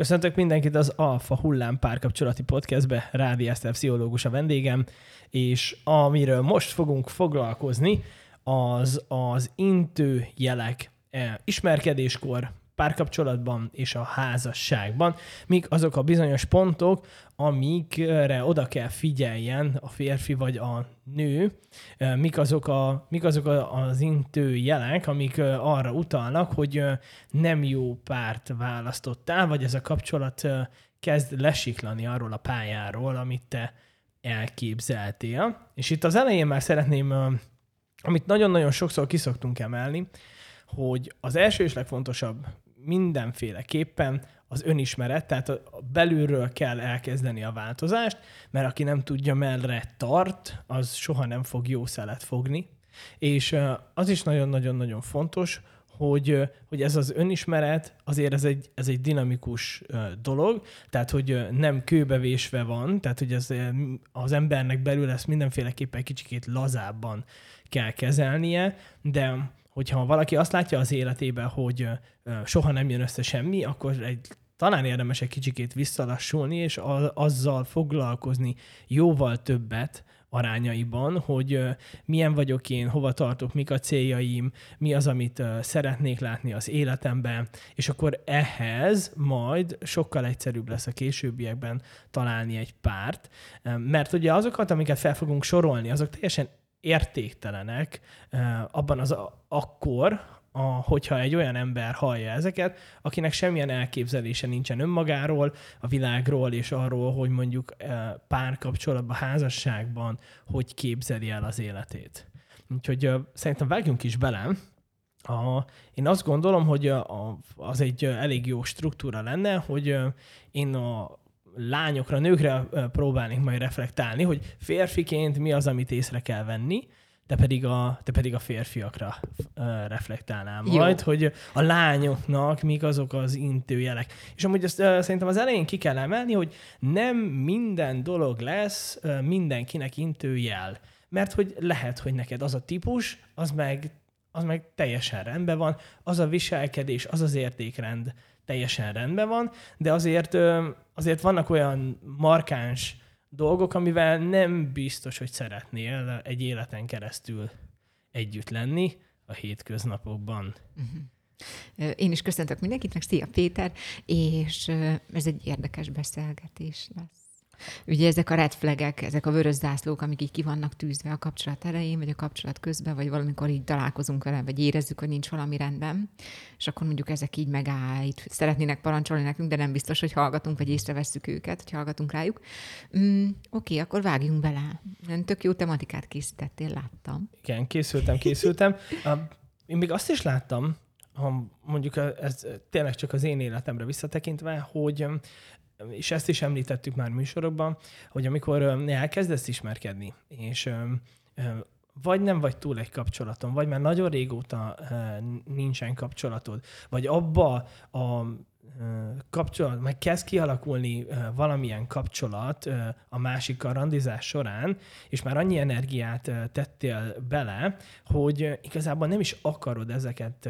Köszöntök mindenkit az Alfa Hullám párkapcsolati podcastbe, Rádi Eszter pszichológus a vendégem, és amiről most fogunk foglalkozni, az az intő jelek eh, ismerkedéskor, párkapcsolatban és a házasságban, mik azok a bizonyos pontok, amikre oda kell figyeljen a férfi vagy a nő, mik azok, a, mik azok az intő jelek, amik arra utalnak, hogy nem jó párt választottál, vagy ez a kapcsolat kezd lesiklani arról a pályáról, amit te elképzeltél. És itt az elején már szeretném, amit nagyon-nagyon sokszor kiszoktunk emelni, hogy az első és legfontosabb mindenféleképpen az önismeret, tehát a belülről kell elkezdeni a változást, mert aki nem tudja, merre tart, az soha nem fog jó szelet fogni. És az is nagyon-nagyon-nagyon fontos, hogy, hogy ez az önismeret azért ez egy, ez egy dinamikus dolog, tehát hogy nem kőbevésve van, tehát hogy ez, az embernek belül ezt mindenféleképpen kicsikét lazábban kell kezelnie, de hogyha valaki azt látja az életében, hogy soha nem jön össze semmi, akkor egy talán érdemes egy kicsikét visszalassulni, és azzal foglalkozni jóval többet arányaiban, hogy milyen vagyok én, hova tartok, mik a céljaim, mi az, amit szeretnék látni az életemben, és akkor ehhez majd sokkal egyszerűbb lesz a későbbiekben találni egy párt, mert ugye azokat, amiket fel fogunk sorolni, azok teljesen értéktelenek abban az akkor, a, hogyha egy olyan ember hallja ezeket, akinek semmilyen elképzelése nincsen önmagáról, a világról, és arról, hogy mondjuk párkapcsolatban, házasságban hogy képzeli el az életét. Úgyhogy szerintem vágjunk is bele. A, én azt gondolom, hogy a, az egy elég jó struktúra lenne, hogy én a lányokra, nőkre próbálnék majd reflektálni, hogy férfiként mi az, amit észre kell venni, te pedig a, te pedig a férfiakra reflektálnál majd, Jó. hogy a lányoknak mik azok az intőjelek. És amúgy ezt szerintem az elején ki kell emelni, hogy nem minden dolog lesz mindenkinek intőjel. Mert hogy lehet, hogy neked az a típus, az meg, az meg teljesen rendben van, az a viselkedés, az az értékrend teljesen rendben van, de azért, azért vannak olyan markáns dolgok, amivel nem biztos, hogy szeretnél egy életen keresztül együtt lenni a hétköznapokban. Uh-huh. Én is köszöntök mindenkit, szia Péter, és ez egy érdekes beszélgetés lesz. Ugye ezek a red flagek, ezek a vörös zászlók, amik így ki vannak tűzve a kapcsolat elején, vagy a kapcsolat közben, vagy valamikor így találkozunk vele, vagy érezzük, hogy nincs valami rendben, és akkor mondjuk ezek így megállít, szeretnének parancsolni nekünk, de nem biztos, hogy hallgatunk, vagy észrevesszük őket, hogy hallgatunk rájuk. Mm, Oké, akkor vágjunk bele. Tök jó tematikát készítettél, láttam. Igen, készültem, készültem. Én még azt is láttam, ha mondjuk ez tényleg csak az én életemre visszatekintve, hogy és ezt is említettük már műsorokban, hogy amikor elkezdesz ismerkedni, és vagy nem vagy túl egy kapcsolaton, vagy már nagyon régóta nincsen kapcsolatod, vagy abba a kapcsolat, meg kezd kialakulni valamilyen kapcsolat a másikkal randizás során, és már annyi energiát tettél bele, hogy igazából nem is akarod ezeket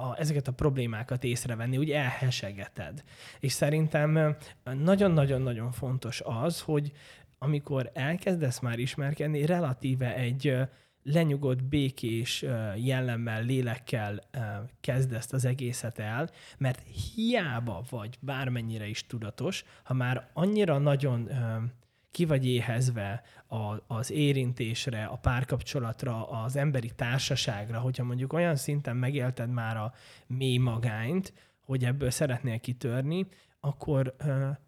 a, ezeket a problémákat észrevenni, úgy elhesegeted. És szerintem nagyon-nagyon-nagyon fontos az, hogy amikor elkezdesz már ismerkedni, relatíve egy lenyugodt, békés jellemmel, lélekkel kezd az egészet el, mert hiába vagy bármennyire is tudatos, ha már annyira nagyon ki vagy éhezve az érintésre, a párkapcsolatra, az emberi társaságra, hogyha mondjuk olyan szinten megélted már a mély magányt, hogy ebből szeretnél kitörni, akkor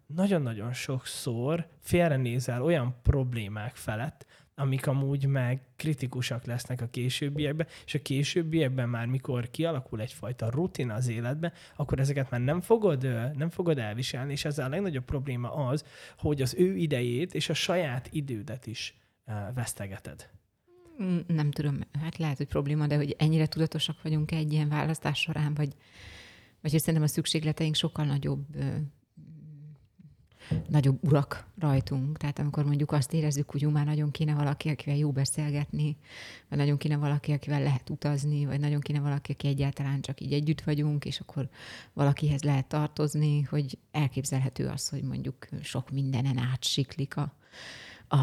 nagyon-nagyon sokszor félrenézel olyan problémák felett, amik amúgy meg kritikusak lesznek a későbbiekben, és a későbbiekben már mikor kialakul egyfajta rutin az életbe, akkor ezeket már nem fogod, nem fogod elviselni, és ezzel a legnagyobb probléma az, hogy az ő idejét és a saját idődet is vesztegeted. Mm, nem tudom, hát lehet, hogy probléma, de hogy ennyire tudatosak vagyunk egy ilyen választás során, vagy, vagy hogy szerintem a szükségleteink sokkal nagyobb nagyobb urak rajtunk. Tehát amikor mondjuk azt érezzük, hogy már nagyon kéne valaki, akivel jó beszélgetni, vagy nagyon kéne valaki, akivel lehet utazni, vagy nagyon kéne valaki, aki egyáltalán csak így együtt vagyunk, és akkor valakihez lehet tartozni, hogy elképzelhető az, hogy mondjuk sok mindenen átsiklik a, a,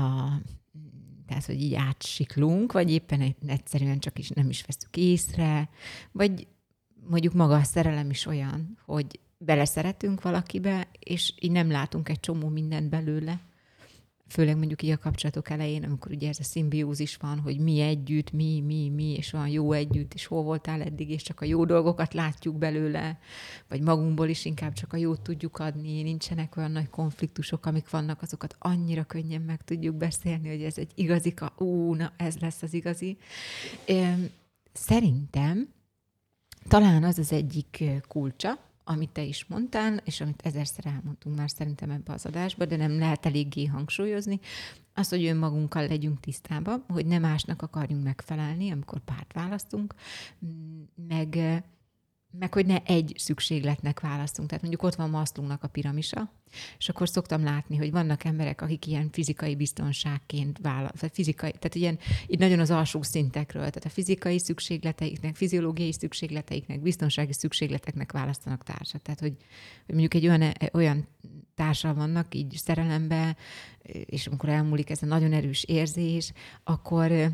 a tehát, hogy így átsiklunk, vagy éppen egyszerűen csak is nem is veszük észre, vagy mondjuk maga a szerelem is olyan, hogy beleszeretünk valakibe, és így nem látunk egy csomó mindent belőle. Főleg mondjuk így a kapcsolatok elején, amikor ugye ez a szimbiózis van, hogy mi együtt, mi, mi, mi, és van jó együtt, és hol voltál eddig, és csak a jó dolgokat látjuk belőle, vagy magunkból is inkább csak a jót tudjuk adni, nincsenek olyan nagy konfliktusok, amik vannak, azokat annyira könnyen meg tudjuk beszélni, hogy ez egy igazi, ú, na ez lesz az igazi. Szerintem talán az az egyik kulcsa, amit te is mondtál, és amit ezerszer elmondtunk már szerintem ebbe az adásba, de nem lehet eléggé hangsúlyozni, az, hogy önmagunkkal legyünk tisztában, hogy nem másnak akarjunk megfelelni, amikor párt választunk, meg meg hogy ne egy szükségletnek választunk. Tehát mondjuk ott van Maszlónak a piramisa, és akkor szoktam látni, hogy vannak emberek, akik ilyen fizikai biztonságként választanak, vagy fizikai, tehát ilyen, itt nagyon az alsó szintekről, tehát a fizikai szükségleteiknek, fiziológiai szükségleteiknek, biztonsági szükségleteknek választanak társat. Tehát, hogy, hogy mondjuk egy olyan, olyan társal vannak így szerelembe, és amikor elmúlik ez a nagyon erős érzés, akkor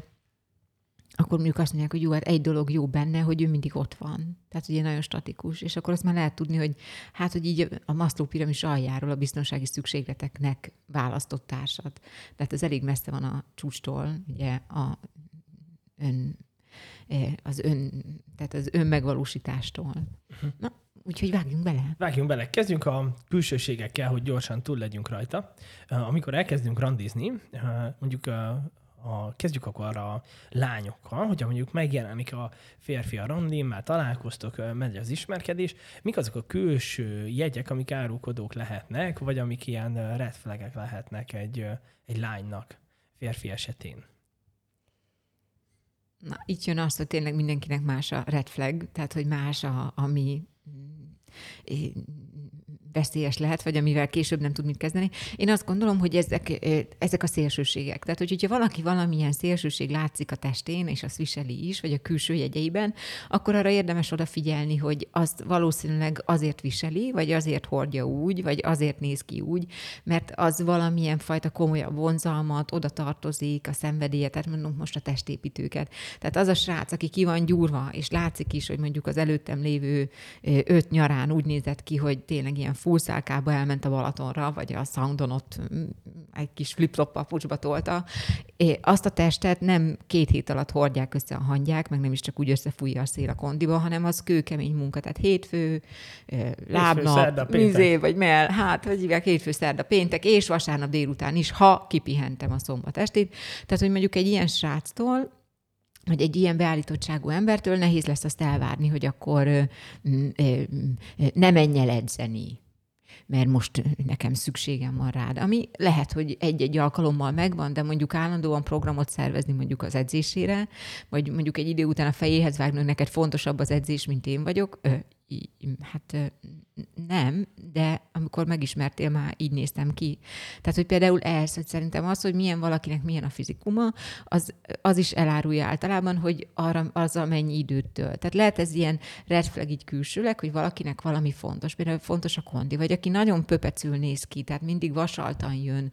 akkor mondjuk azt mondják, hogy jó, hát egy dolog jó benne, hogy ő mindig ott van. Tehát ugye nagyon statikus. És akkor azt már lehet tudni, hogy hát, hogy így a Maslow piramis aljáról a biztonsági szükségleteknek választott társat. Tehát ez elég messze van a csúcstól, ugye a ön, e, az ön, tehát az önmegvalósítástól. Uh-huh. Na, úgyhogy vágjunk bele. Vágjunk bele. Kezdjünk a külsőségekkel, hogy gyorsan túl legyünk rajta. Amikor elkezdünk randizni, mondjuk a, kezdjük akkor a lányokkal, hogyha mondjuk megjelenik a férfi a randin, már találkoztok, megy az ismerkedés, mik azok a külső jegyek, amik árulkodók lehetnek, vagy amik ilyen red flagek lehetnek egy, egy lánynak férfi esetén? Na, itt jön az, hogy tényleg mindenkinek más a red flag, tehát hogy más, a, ami veszélyes lehet, vagy amivel később nem tud mit kezdeni. Én azt gondolom, hogy ezek, ezek a szélsőségek. Tehát, hogy, hogyha valaki valamilyen szélsőség látszik a testén, és azt viseli is, vagy a külső jegyeiben, akkor arra érdemes odafigyelni, hogy azt valószínűleg azért viseli, vagy azért hordja úgy, vagy azért néz ki úgy, mert az valamilyen fajta komolyabb vonzalmat, oda tartozik a szenvedélye, tehát mondunk most a testépítőket. Tehát az a srác, aki ki van gyúrva, és látszik is, hogy mondjuk az előttem lévő öt nyarán úgy nézett ki, hogy tényleg ilyen fullszálkába elment a Balatonra, vagy a Soundon ott mm, egy kis flip-flop papucsba tolta. É, azt a testet nem két hét alatt hordják össze a hangyák, meg nem is csak úgy összefújja a szél a kondiba, hanem az kőkemény munka. Tehát hétfő, lábnap, műzé, vagy mell, hát, hogy hívják, hétfő, szerda, péntek, és vasárnap délután is, ha kipihentem a szombat estét. Tehát, hogy mondjuk egy ilyen sráctól hogy egy ilyen beállítottságú embertől nehéz lesz azt elvárni, hogy akkor ne menj el edzeni mert most nekem szükségem van rád. Ami lehet, hogy egy-egy alkalommal megvan, de mondjuk állandóan programot szervezni mondjuk az edzésére, vagy mondjuk egy idő után a fejéhez vágni, hogy neked fontosabb az edzés, mint én vagyok, hát nem, de amikor megismertél, már így néztem ki. Tehát, hogy például ez, hogy szerintem az, hogy milyen valakinek milyen a fizikuma, az, az is elárulja általában, hogy arra, azzal mennyi időt tölt. Tehát lehet ez ilyen red flag így külsőleg, hogy valakinek valami fontos, például fontos a kondi, vagy aki nagyon pöpecül néz ki, tehát mindig vasaltan jön,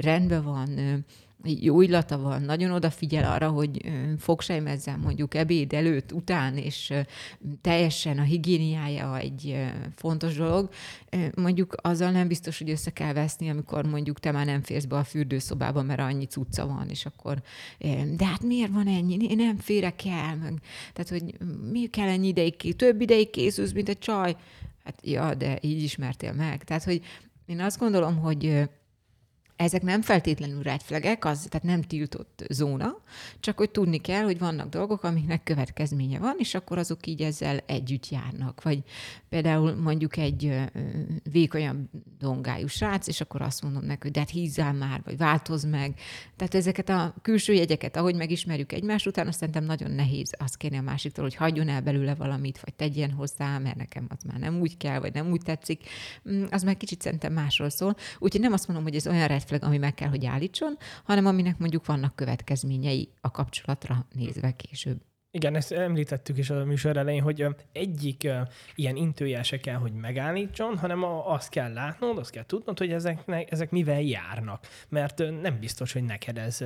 rendben van, jó illata van, nagyon odafigyel arra, hogy fogsejmezzen mondjuk ebéd előtt, után, és teljesen a higiéniája egy fontos dolog, mondjuk azzal nem biztos, hogy össze kell veszni, amikor mondjuk te már nem férsz be a fürdőszobába, mert annyi cucca van, és akkor de hát miért van ennyi? Én nem férek el, meg, tehát hogy mi kell ennyi ideig, több ideig készülsz, mint egy csaj? Hát ja, de így ismertél meg. Tehát, hogy én azt gondolom, hogy ezek nem feltétlenül red flagek, az, tehát nem tiltott zóna, csak hogy tudni kell, hogy vannak dolgok, amiknek következménye van, és akkor azok így ezzel együtt járnak. Vagy például mondjuk egy vékonyabb dongájú srác, és akkor azt mondom neki, hogy de hát hízzál már, vagy változ meg. Tehát ezeket a külső jegyeket, ahogy megismerjük egymás után, azt szerintem nagyon nehéz azt kérni a másiktól, hogy hagyjon el belőle valamit, vagy tegyen hozzá, mert nekem az már nem úgy kell, vagy nem úgy tetszik. Mm, az már kicsit szerintem másról szól. Úgyhogy nem azt mondom, hogy ez olyan red flag, ami meg kell, hogy állítson, hanem aminek mondjuk vannak következményei a kapcsolatra nézve később. Igen, ezt említettük is a műsor elején, hogy egyik ilyen intőjel se kell, hogy megállítson, hanem azt kell látnod, azt kell tudnod, hogy ezeknek, ezek mivel járnak. Mert nem biztos, hogy neked ez,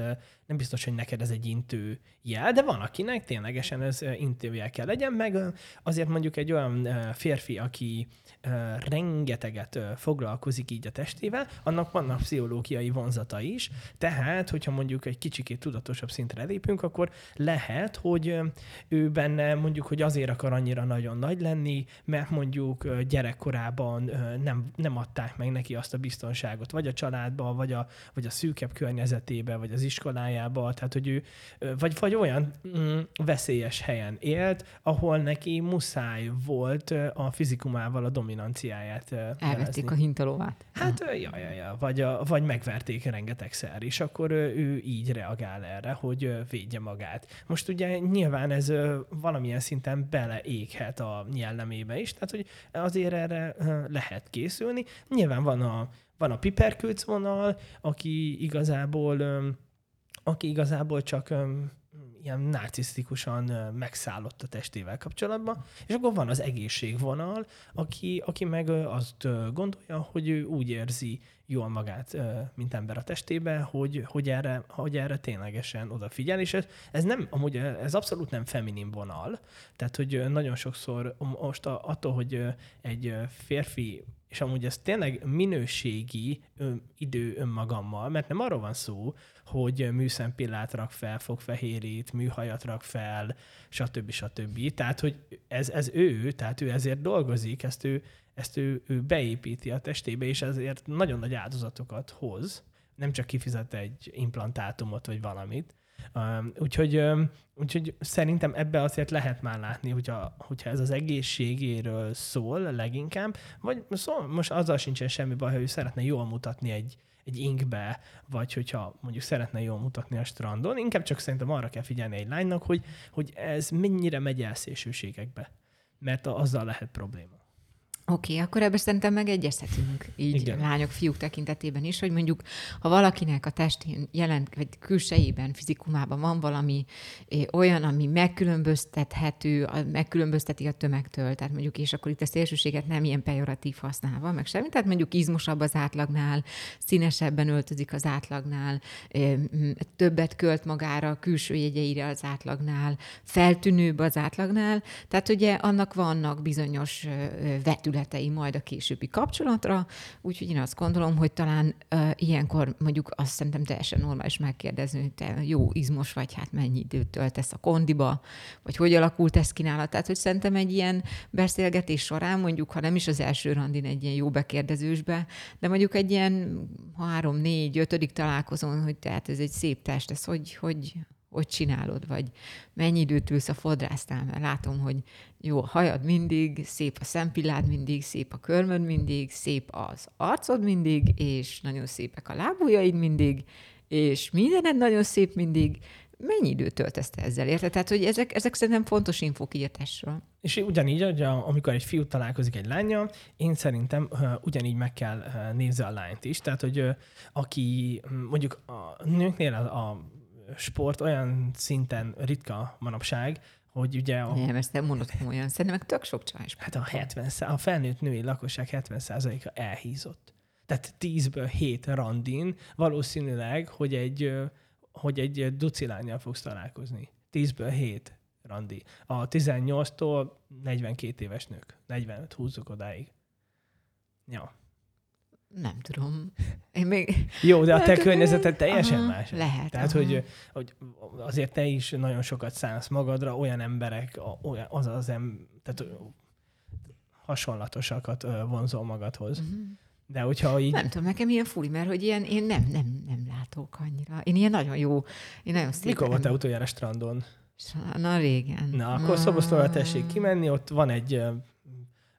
nem biztos, hogy neked ez egy intő jel, de van, akinek ténylegesen ez intőjel kell legyen, meg azért mondjuk egy olyan férfi, aki rengeteget foglalkozik így a testével, annak vannak pszichológiai vonzata is, tehát, hogyha mondjuk egy kicsikét tudatosabb szintre lépünk, akkor lehet, hogy ő benne mondjuk, hogy azért akar annyira nagyon nagy lenni, mert mondjuk gyerekkorában nem, nem adták meg neki azt a biztonságot, vagy a családban, vagy a, vagy a szűkebb környezetében, vagy az iskolájában, tehát hogy ő vagy, vagy olyan mm, veszélyes helyen élt, ahol neki muszáj volt a fizikumával a dominanciáját Elvették a hintalóvát. Hát, ja, ja, ja. Vagy, a, vagy megverték rengetegszer, és akkor ő így reagál erre, hogy védje magát. Most ugye nyilván ez valamilyen szinten beleéghet a jellemébe is, tehát hogy azért erre lehet készülni. Nyilván van a, van a piperkőc vonal, aki igazából, aki igazából csak ilyen narcisztikusan megszállott a testével kapcsolatban, és akkor van az egészségvonal, aki, aki meg azt gondolja, hogy ő úgy érzi jól magát, mint ember a testében, hogy, hogy, erre, hogy erre ténylegesen odafigyel, és ez, ez nem, amúgy ez abszolút nem feminin vonal, tehát hogy nagyon sokszor most attól, hogy egy férfi és amúgy ez tényleg minőségi idő önmagammal, mert nem arról van szó, hogy műszempillát rak fel, fogfehérít, műhajat rak fel, stb. stb. Tehát, hogy ez, ez ő, tehát ő ezért dolgozik, ezt ő, ezt ő, ő beépíti a testébe, és ezért nagyon nagy áldozatokat hoz. Nem csak kifizet egy implantátumot, vagy valamit. Úgyhogy, úgyhogy szerintem ebbe azért lehet már látni, hogyha, hogyha ez az egészségéről szól leginkább, vagy szól, most azzal sincsen semmi baj, ha ő szeretne jól mutatni egy, egy inkbe, vagy hogyha mondjuk szeretne jól mutatni a strandon, inkább csak szerintem arra kell figyelni egy lánynak, hogy, hogy ez mennyire megy el szélsőségekbe, mert azzal lehet probléma. Oké, okay, akkor ebben szerintem megegyezhetünk így Igen. lányok, fiúk tekintetében is, hogy mondjuk, ha valakinek a testén jelent, vagy külsejében, fizikumában van valami olyan, ami megkülönböztethető, megkülönbözteti a tömegtől, tehát mondjuk, és akkor itt a szélsőséget nem ilyen pejoratív használva, meg semmi, tehát mondjuk izmosabb az átlagnál, színesebben öltözik az átlagnál, többet költ magára, a külső jegyeire az átlagnál, feltűnőbb az átlagnál, tehát ugye annak vannak bizonyos vetületek, vetületei majd a későbbi kapcsolatra, úgyhogy én azt gondolom, hogy talán uh, ilyenkor mondjuk azt szerintem teljesen normális megkérdezni, hogy te jó izmos vagy, hát mennyi időt töltesz a kondiba, vagy hogy alakult ez kínálat. Tehát, hogy szerintem egy ilyen beszélgetés során, mondjuk, ha nem is az első randin egy ilyen jó bekérdezősbe, de mondjuk egy ilyen három, négy, ötödik találkozón, hogy tehát ez egy szép test, ez hogy, hogy, hogy csinálod, vagy mennyi időt ülsz a fodrásznál, mert látom, hogy jó a hajad mindig, szép a szempillád mindig, szép a körmöd mindig, szép az arcod mindig, és nagyon szépek a lábujjaid mindig, és mindened nagyon szép mindig, mennyi időt töltesz te ezzel, érted? Tehát, hogy ezek, ezek szerintem fontos infók írtásra. És ugyanígy, hogy amikor egy fiú találkozik egy lánya, én szerintem ugyanígy meg kell nézni a lányt is. Tehát, hogy aki mondjuk a nőknél a, a sport olyan szinten ritka manapság, hogy ugye... A, nem, ezt nem mondod komolyan. Szerintem meg tök sok csaj Hát a, 70, a felnőtt női lakosság 70%-a elhízott. Tehát 10-ből 7 randin valószínűleg, hogy egy, hogy egy duci lányjal fogsz találkozni. 10-ből 7 randi. A 18-tól 42 éves nők. 45 húzzuk odáig. Ja. Nem tudom. Én még... Jó, de a te környezeted teljesen aha, más. Lehet. Tehát, hogy, hogy azért te is nagyon sokat szánsz magadra, olyan emberek, olyan, az az em, tehát hasonlatosakat vonzol magadhoz. Uh-huh. De hogyha így... Nem tudom, nekem ilyen furi, mert hogy ilyen, én nem, nem, nem látok annyira. Én ilyen nagyon jó, én nagyon szépen... Mikor volt utoljára strandon? Na régen. Na, akkor Szoboszlóra tessék kimenni, ott van egy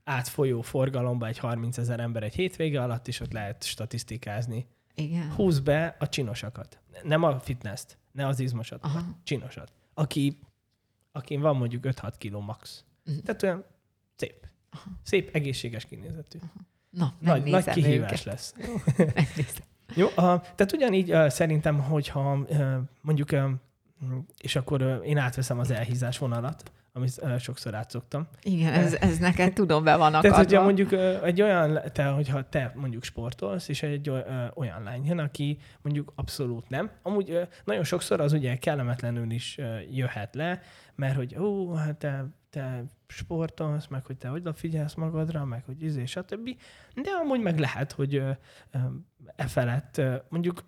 átfolyó forgalomba egy 30 ezer ember egy hétvége alatt, és ott lehet statisztikázni. Igen. Húz be a csinosakat. Nem a fitness ne az izmosat, Aha. a csinosat. Aki, akin van mondjuk 5-6 kiló max. Mhm. Tehát olyan szép. Szép, egészséges kinézetű. Na, Nagy, nagy kihívás őket. lesz. Jó, a, tehát ugyanígy uh, szerintem, hogyha uh, mondjuk, uh, és akkor én átveszem az elhízás vonalat, amit sokszor átszoktam. Igen, ez, ez neked tudom, be van Tehát, hogyha akadva. mondjuk egy olyan, te, hogyha te mondjuk sportolsz, és egy olyan lány jön, aki mondjuk abszolút nem. Amúgy nagyon sokszor az ugye kellemetlenül is jöhet le, mert hogy ó, hát te, te sportolsz, meg hogy te hogy figyelsz magadra, meg hogy izé, stb. De amúgy meg lehet, hogy e felett mondjuk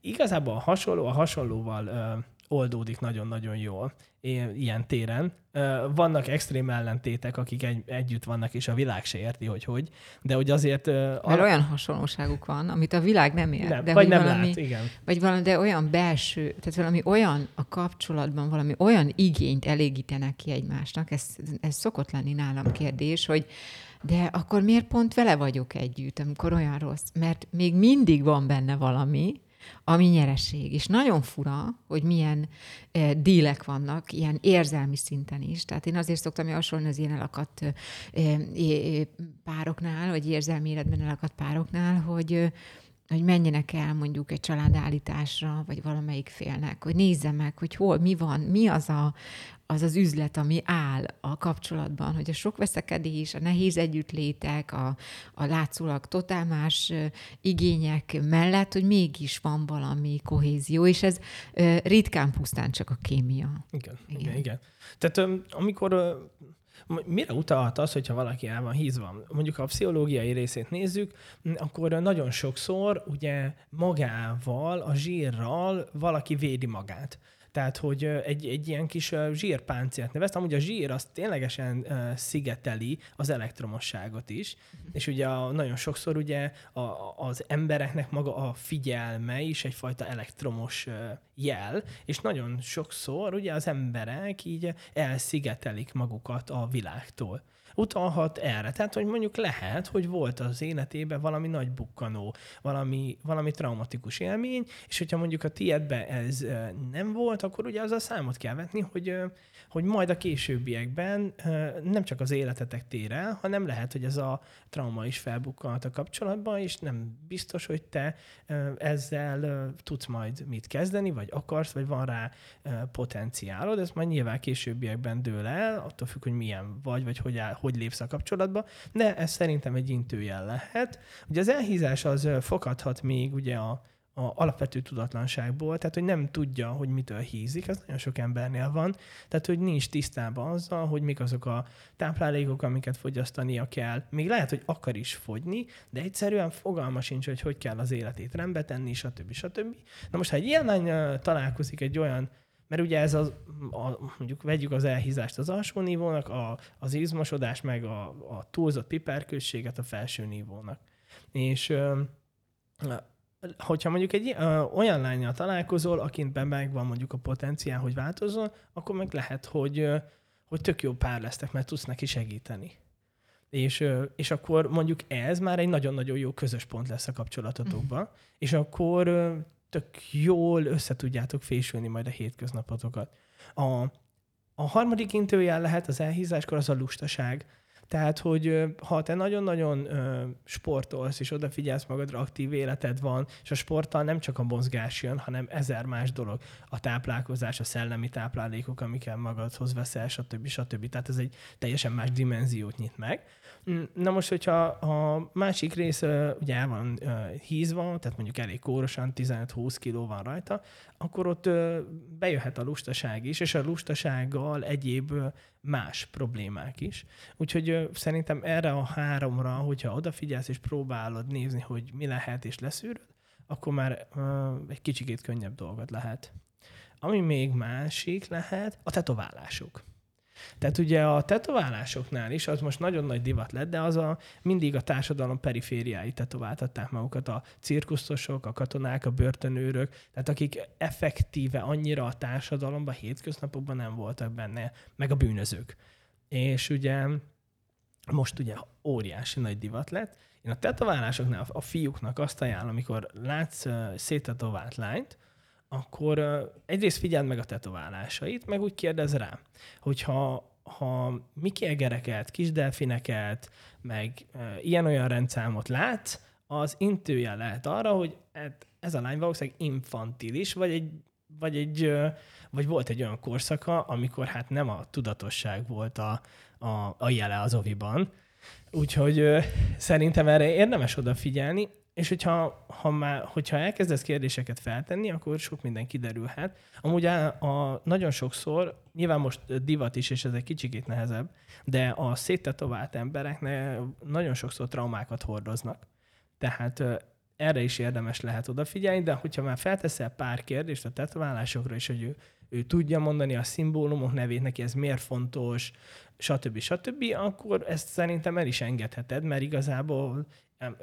igazából a hasonló, a hasonlóval oldódik nagyon-nagyon jól ilyen téren. Vannak extrém ellentétek, akik egy, együtt vannak, és a világ se érti, hogy hogy, de hogy azért... Mert olyan hasonlóságuk van, amit a világ nem ért. nem, de vagy nem valami, lát, igen. Vagy valami, de olyan belső, tehát valami olyan a kapcsolatban, valami olyan igényt elégítenek ki egymásnak, ez, ez szokott lenni nálam kérdés, hogy de akkor miért pont vele vagyok együtt, amikor olyan rossz? Mert még mindig van benne valami, ami nyereség. És nagyon fura, hogy milyen eh, dílek vannak, ilyen érzelmi szinten is. Tehát én azért szoktam javasolni az ilyen elakadt eh, eh, pároknál, vagy érzelmi életben elakadt pároknál, hogy eh, hogy menjenek el mondjuk egy családállításra, vagy valamelyik félnek, hogy nézze meg, hogy hol, mi van, mi az a, az, az üzlet, ami áll a kapcsolatban, hogy a sok veszekedés, a nehéz együttlétek, a, a látszólag totál más igények mellett, hogy mégis van valami kohézió, és ez ritkán pusztán csak a kémia. Igen, igen, Igen. igen. Tehát amikor mire utalhat az, hogyha valaki el van hízva? Mondjuk a pszichológiai részét nézzük, akkor nagyon sokszor ugye magával, a zsírral valaki védi magát. Tehát, hogy egy, egy ilyen kis zsírpáncélt nevezt, amúgy a zsír az ténylegesen szigeteli az elektromosságot is, és ugye a, nagyon sokszor ugye a, az embereknek maga a figyelme is egyfajta elektromos jel, és nagyon sokszor ugye az emberek így elszigetelik magukat a világtól. Utalhat erre. Tehát, hogy mondjuk lehet, hogy volt az életében valami nagy bukkanó, valami, valami traumatikus élmény, és hogyha mondjuk a tiédben ez nem volt, akkor ugye azzal számot kell vetni, hogy, hogy majd a későbbiekben nem csak az életetek tér el, hanem lehet, hogy ez a trauma is felbukkanhat a kapcsolatban, és nem biztos, hogy te ezzel tudsz majd mit kezdeni, vagy akarsz, vagy van rá potenciálod. Ez majd nyilván későbbiekben dől el, attól függ, hogy milyen vagy, vagy hogy, áll, hogy lépsz a kapcsolatba, de ez szerintem egy intőjel lehet. Ugye az elhízás az ö, fakadhat még ugye a, a alapvető tudatlanságból, tehát hogy nem tudja, hogy mitől hízik, ez nagyon sok embernél van, tehát hogy nincs tisztában azzal, hogy mik azok a táplálékok, amiket fogyasztania kell. Még lehet, hogy akar is fogyni, de egyszerűen fogalma sincs, hogy hogy kell az életét rendbe tenni, stb. stb. Na most, ha egy ilyen lány találkozik egy olyan mert ugye ez az, a, mondjuk vegyük az elhízást az alsó nívónak, a, az izmosodás meg a, a túlzott piperkősséget a felső nívónak. És ö, hogyha mondjuk egy ö, olyan lányjal találkozol, akinben megvan mondjuk a potenciál, hogy változzon, akkor meg lehet, hogy, ö, hogy tök jó pár lesztek, mert tudsz neki segíteni. És, és akkor mondjuk ez már egy nagyon-nagyon jó közös pont lesz a kapcsolatotokban, és akkor tök jól összetudjátok fésülni majd a hétköznapotokat. A, a harmadik intőjel lehet az elhízáskor az a lustaság. Tehát, hogy ha te nagyon-nagyon sportolsz, és odafigyelsz magadra, aktív életed van, és a sporttal nem csak a mozgás jön, hanem ezer más dolog. A táplálkozás, a szellemi táplálékok, amikkel magadhoz veszel, stb. stb. Tehát ez egy teljesen más dimenziót nyit meg. Na most, hogyha a másik rész ugye el van hízva, tehát mondjuk elég kórosan, 15-20 kiló van rajta, akkor ott bejöhet a lustaság is, és a lustasággal egyéb más problémák is. Úgyhogy szerintem erre a háromra, hogyha odafigyelsz és próbálod nézni, hogy mi lehet és leszűröd, akkor már egy kicsikét könnyebb dolgot lehet. Ami még másik lehet, a tetoválások. Tehát ugye a tetoválásoknál is, az most nagyon nagy divat lett, de az a mindig a társadalom perifériái tetováltatták magukat, a cirkuszosok, a katonák, a börtönőrök, tehát akik effektíve annyira a társadalomban, hétköznapokban nem voltak benne, meg a bűnözők. És ugye most ugye óriási nagy divat lett. Én a tetoválásoknál a fiúknak azt ajánlom, amikor látsz széttetovált lányt, akkor egyrészt figyeld meg a tetoválásait, meg úgy kérdez rá, hogyha ha Mickey Egereket, kis delfineket, meg ilyen-olyan rendszámot látsz, az intője lehet arra, hogy ez a lány valószínűleg infantilis, vagy egy, vagy egy vagy volt egy olyan korszaka, amikor hát nem a tudatosság volt a, a, a jele az oviban. Úgyhogy szerintem erre érdemes odafigyelni, és hogyha, ha már, hogyha elkezdesz kérdéseket feltenni, akkor sok minden kiderülhet. Amúgy a, a, nagyon sokszor, nyilván most divat is, és ez egy kicsikét nehezebb, de a széttetovált emberek nagyon sokszor traumákat hordoznak. Tehát erre is érdemes lehet odafigyelni, de hogyha már felteszel pár kérdést a tetoválásokra, és hogy ő, ő tudja mondani a szimbólumok nevét, neki ez miért fontos, stb. stb., akkor ezt szerintem el is engedheted, mert igazából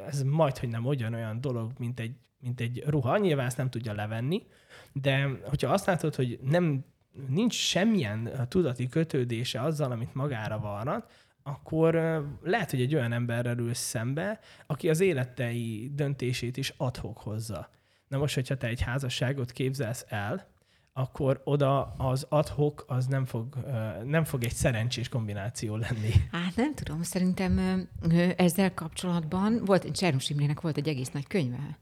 ez majd, hogy nem olyan dolog, mint egy, mint egy ruha. Nyilván ezt nem tudja levenni, de hogyha azt látod, hogy nem nincs semmilyen tudati kötődése azzal, amit magára varrat, akkor lehet, hogy egy olyan emberrel ülsz szembe, aki az életei döntését is adhok hozza. Na most, hogyha te egy házasságot képzelsz el, akkor oda az adhok az nem fog, nem fog egy szerencsés kombináció lenni. Hát nem tudom, szerintem ezzel kapcsolatban volt, Csernus Imrének volt egy egész nagy könyve,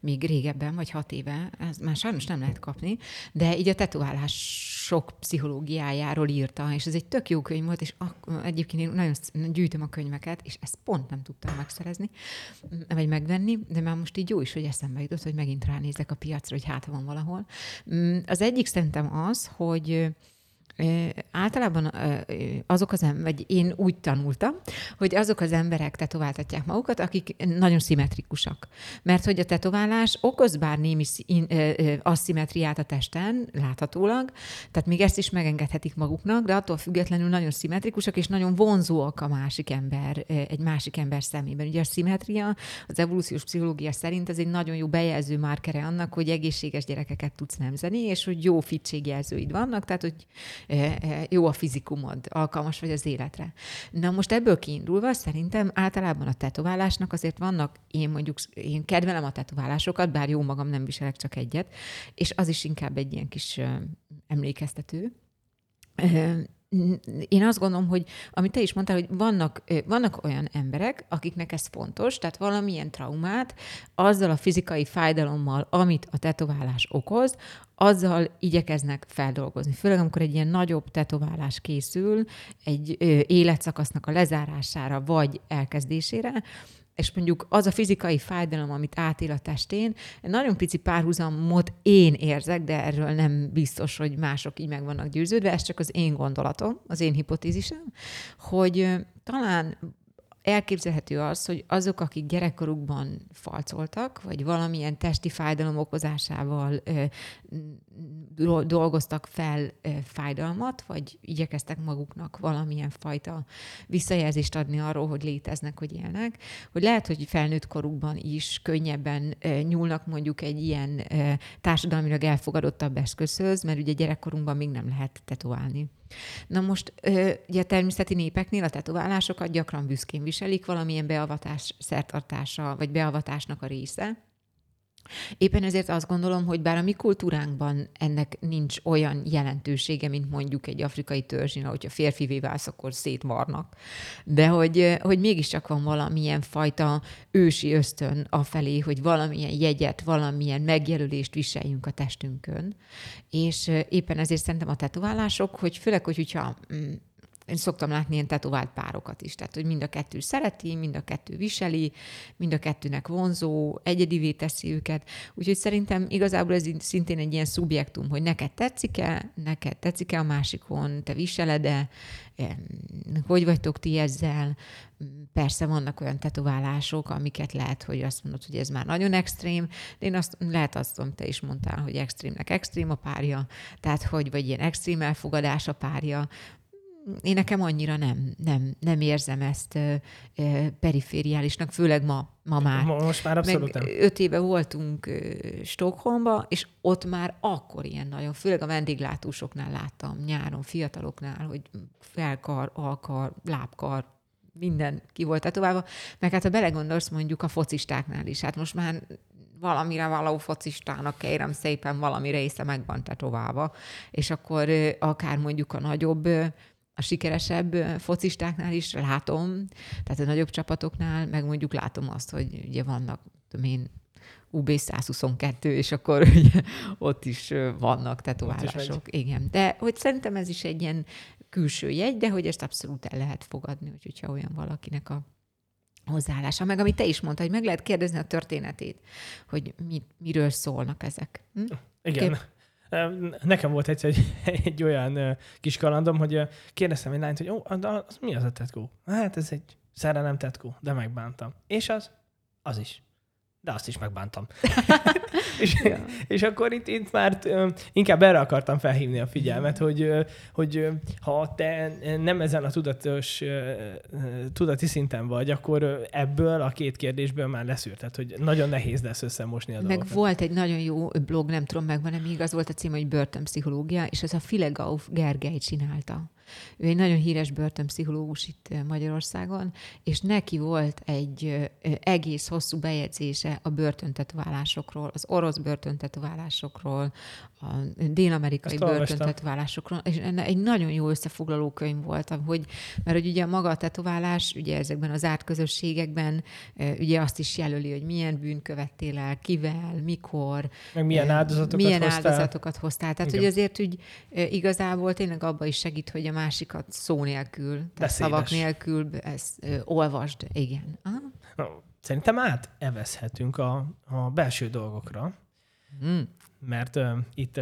még régebben, vagy hat éve, ez már sajnos nem lehet kapni, de így a tetoválások pszichológiájáról írta, és ez egy tök jó könyv volt, és egyébként én nagyon gyűjtöm a könyveket, és ezt pont nem tudtam megszerezni, vagy megvenni, de már most így jó is, hogy eszembe jutott, hogy megint ránézek a piacra, hogy hát van valahol. Mm, az egyik szerintem az, hogy általában azok az emberek, vagy én úgy tanultam, hogy azok az emberek tetováltatják magukat, akik nagyon szimmetrikusak. Mert hogy a tetoválás okoz bár némi asszimetriát a testen, láthatólag, tehát még ezt is megengedhetik maguknak, de attól függetlenül nagyon szimmetrikusak, és nagyon vonzóak a másik ember, egy másik ember szemében. Ugye a szimmetria az evolúciós pszichológia szerint ez egy nagyon jó bejelző márkere annak, hogy egészséges gyerekeket tudsz nemzeni, és hogy jó fitségjelzőid vannak, tehát hogy jó a fizikumod, alkalmas vagy az életre. Na most ebből kiindulva szerintem általában a tetoválásnak azért vannak, én mondjuk, én kedvelem a tetoválásokat, bár jó magam nem viselek csak egyet, és az is inkább egy ilyen kis emlékeztető én azt gondolom, hogy amit te is mondtál, hogy vannak, vannak olyan emberek, akiknek ez fontos, tehát valamilyen traumát azzal a fizikai fájdalommal, amit a tetoválás okoz, azzal igyekeznek feldolgozni. Főleg, amikor egy ilyen nagyobb tetoválás készül, egy életszakasznak a lezárására vagy elkezdésére, és mondjuk az a fizikai fájdalom, amit átél a testén, nagyon pici párhuzamot én érzek, de erről nem biztos, hogy mások így meg vannak győződve, ez csak az én gondolatom, az én hipotézisem, hogy talán elképzelhető az, hogy azok, akik gyerekkorukban falcoltak, vagy valamilyen testi fájdalom okozásával ö, dolgoztak fel ö, fájdalmat, vagy igyekeztek maguknak valamilyen fajta visszajelzést adni arról, hogy léteznek, hogy élnek, hogy lehet, hogy felnőtt korukban is könnyebben ö, nyúlnak mondjuk egy ilyen ö, társadalmilag elfogadottabb eszközhöz, mert ugye gyerekkorunkban még nem lehet tetoválni. Na most ugye természeti népeknél a tetoválásokat gyakran büszkén viselik, valamilyen beavatás szertartása, vagy beavatásnak a része. Éppen ezért azt gondolom, hogy bár a mi kultúránkban ennek nincs olyan jelentősége, mint mondjuk egy afrikai törzsin, hogyha férfivé válsz, akkor szétvarnak, de hogy, hogy mégiscsak van valamilyen fajta ősi ösztön afelé, hogy valamilyen jegyet, valamilyen megjelölést viseljünk a testünkön. És éppen ezért szerintem a tetoválások, hogy főleg, hogy hogyha mm, én szoktam látni ilyen tetovált párokat is, tehát hogy mind a kettő szereti, mind a kettő viseli, mind a kettőnek vonzó, egyedivé teszi őket. Úgyhogy szerintem igazából ez szintén egy ilyen szubjektum, hogy neked tetszik-e, neked tetszik-e a másikon, te viseled-e, hogy vagytok ti ezzel. Persze vannak olyan tetoválások, amiket lehet, hogy azt mondod, hogy ez már nagyon extrém, de én azt, lehet azt, amit te is mondtál, hogy extrémnek extrém a párja, tehát hogy vagy ilyen extrém elfogadás a párja, én nekem annyira nem, nem, nem érzem ezt ö, ö, perifériálisnak, főleg ma, ma már. Most már abszolút Meg Öt éve voltunk ö, Stockholmba, és ott már akkor ilyen nagyon, főleg a vendéglátósoknál láttam nyáron, fiataloknál, hogy felkar, alkar, lábkar, minden ki volt tetoválva. Meg hát ha belegondolsz mondjuk a focistáknál is, hát most már valamire való focistának kérem szépen valami része meg van tetoválva, és akkor akár mondjuk a nagyobb a sikeresebb focistáknál is látom, tehát a nagyobb csapatoknál, meg mondjuk látom azt, hogy ugye vannak, tudom én, UB122, és akkor ugye ott is vannak tetoválások. Igen. De hogy szerintem ez is egy ilyen külső jegy, de hogy ezt abszolút el lehet fogadni, hogyha olyan valakinek a hozzáállása, meg amit te is mondtad, hogy meg lehet kérdezni a történetét, hogy mi, miről szólnak ezek. Hm? Igen. Kép... Nekem volt egyszer egy, egy olyan kis kalandom, hogy kérdeztem egy lányt, hogy ó, az, mi az a tetkó? Hát ez egy szerelem tetkó, de megbántam. És az? Az is de azt is megbántam. és, ja. és akkor itt, itt már inkább erre akartam felhívni a figyelmet, hogy, hogy ha te nem ezen a tudatos, tudati szinten vagy, akkor ebből a két kérdésből már leszűrted, hogy nagyon nehéz lesz összemosni a Meg dolgokat. volt egy nagyon jó blog, nem tudom, megvan-e még, az volt a cím, hogy börtönpszichológia, és ez a Filegauf Gergely csinálta. Ő egy nagyon híres börtönpszichológus itt Magyarországon, és neki volt egy egész hosszú bejegyzése a börtöntetoválásokról, az orosz börtöntetoválásokról, a dél-amerikai börtöntetoválásokról, és egy nagyon jó összefoglaló könyv volt, hogy, mert hogy ugye maga a tetoválás, ugye ezekben az árt közösségekben, ugye azt is jelöli, hogy milyen bűn követtél el, kivel, mikor. Meg milyen áldozatokat milyen hoztál. áldozatokat hoztál. Tehát, Igen. hogy azért úgy igazából tényleg abba is segít, hogy a másikat szó nélkül, tehát Beszédes. szavak nélkül ezt ö, olvasd. Igen. Aha. Szerintem evezhetünk a, a belső dolgokra, hmm. mert uh, itt,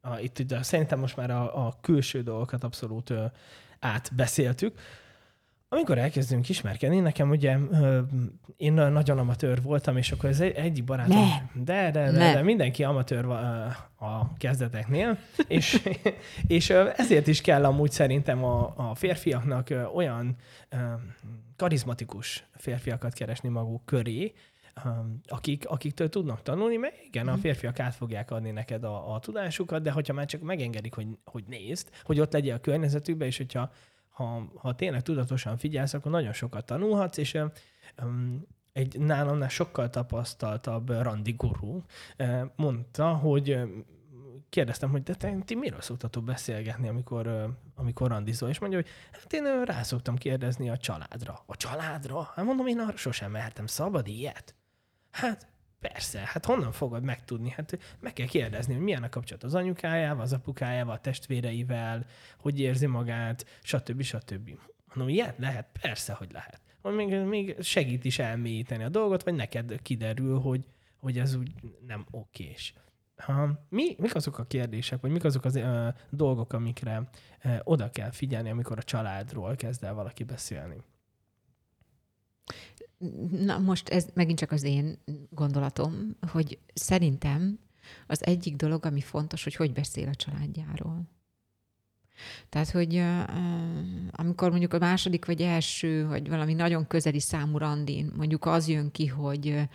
a, itt uh, szerintem most már a, a külső dolgokat abszolút uh, átbeszéltük. Amikor elkezdünk ismerkedni, nekem ugye én nagyon amatőr voltam, és akkor ez egyik barátom... Ne. De, de, de, de mindenki amatőr a kezdeteknél, és, és ezért is kell amúgy szerintem a, a férfiaknak olyan karizmatikus férfiakat keresni maguk köré, akik, akiktől tudnak tanulni, mert igen, a mhm. férfiak át fogják adni neked a, a tudásukat, de hogyha már csak megengedik, hogy, hogy nézd, hogy ott legyen a környezetükben, és hogyha ha, ha tényleg tudatosan figyelsz, akkor nagyon sokat tanulhatsz, és egy nálamnál sokkal tapasztaltabb randi guru mondta, hogy kérdeztem, hogy de te, ti miről szoktatok beszélgetni, amikor, amikor randizol? És mondja, hogy hát én rá szoktam kérdezni a családra. A családra? Hát mondom, én arra sosem mehetem. Szabad ilyet? Hát Persze, hát honnan fogod megtudni? Hát meg kell kérdezni, hogy milyen a kapcsolat az anyukájával, az apukájával, a testvéreivel, hogy érzi magát, stb. stb. Mondom, ilyen lehet? Persze, hogy lehet. Még, még segít is elmélyíteni a dolgot, vagy neked kiderül, hogy, hogy ez úgy nem okés. Ha, mi, mik azok a kérdések, vagy mik azok az uh, dolgok, amikre uh, oda kell figyelni, amikor a családról kezd el valaki beszélni? Na most ez megint csak az én gondolatom, hogy szerintem az egyik dolog, ami fontos, hogy hogy beszél a családjáról. Tehát, hogy amikor mondjuk a második vagy első, vagy valami nagyon közeli számú randin, mondjuk az jön ki, hogy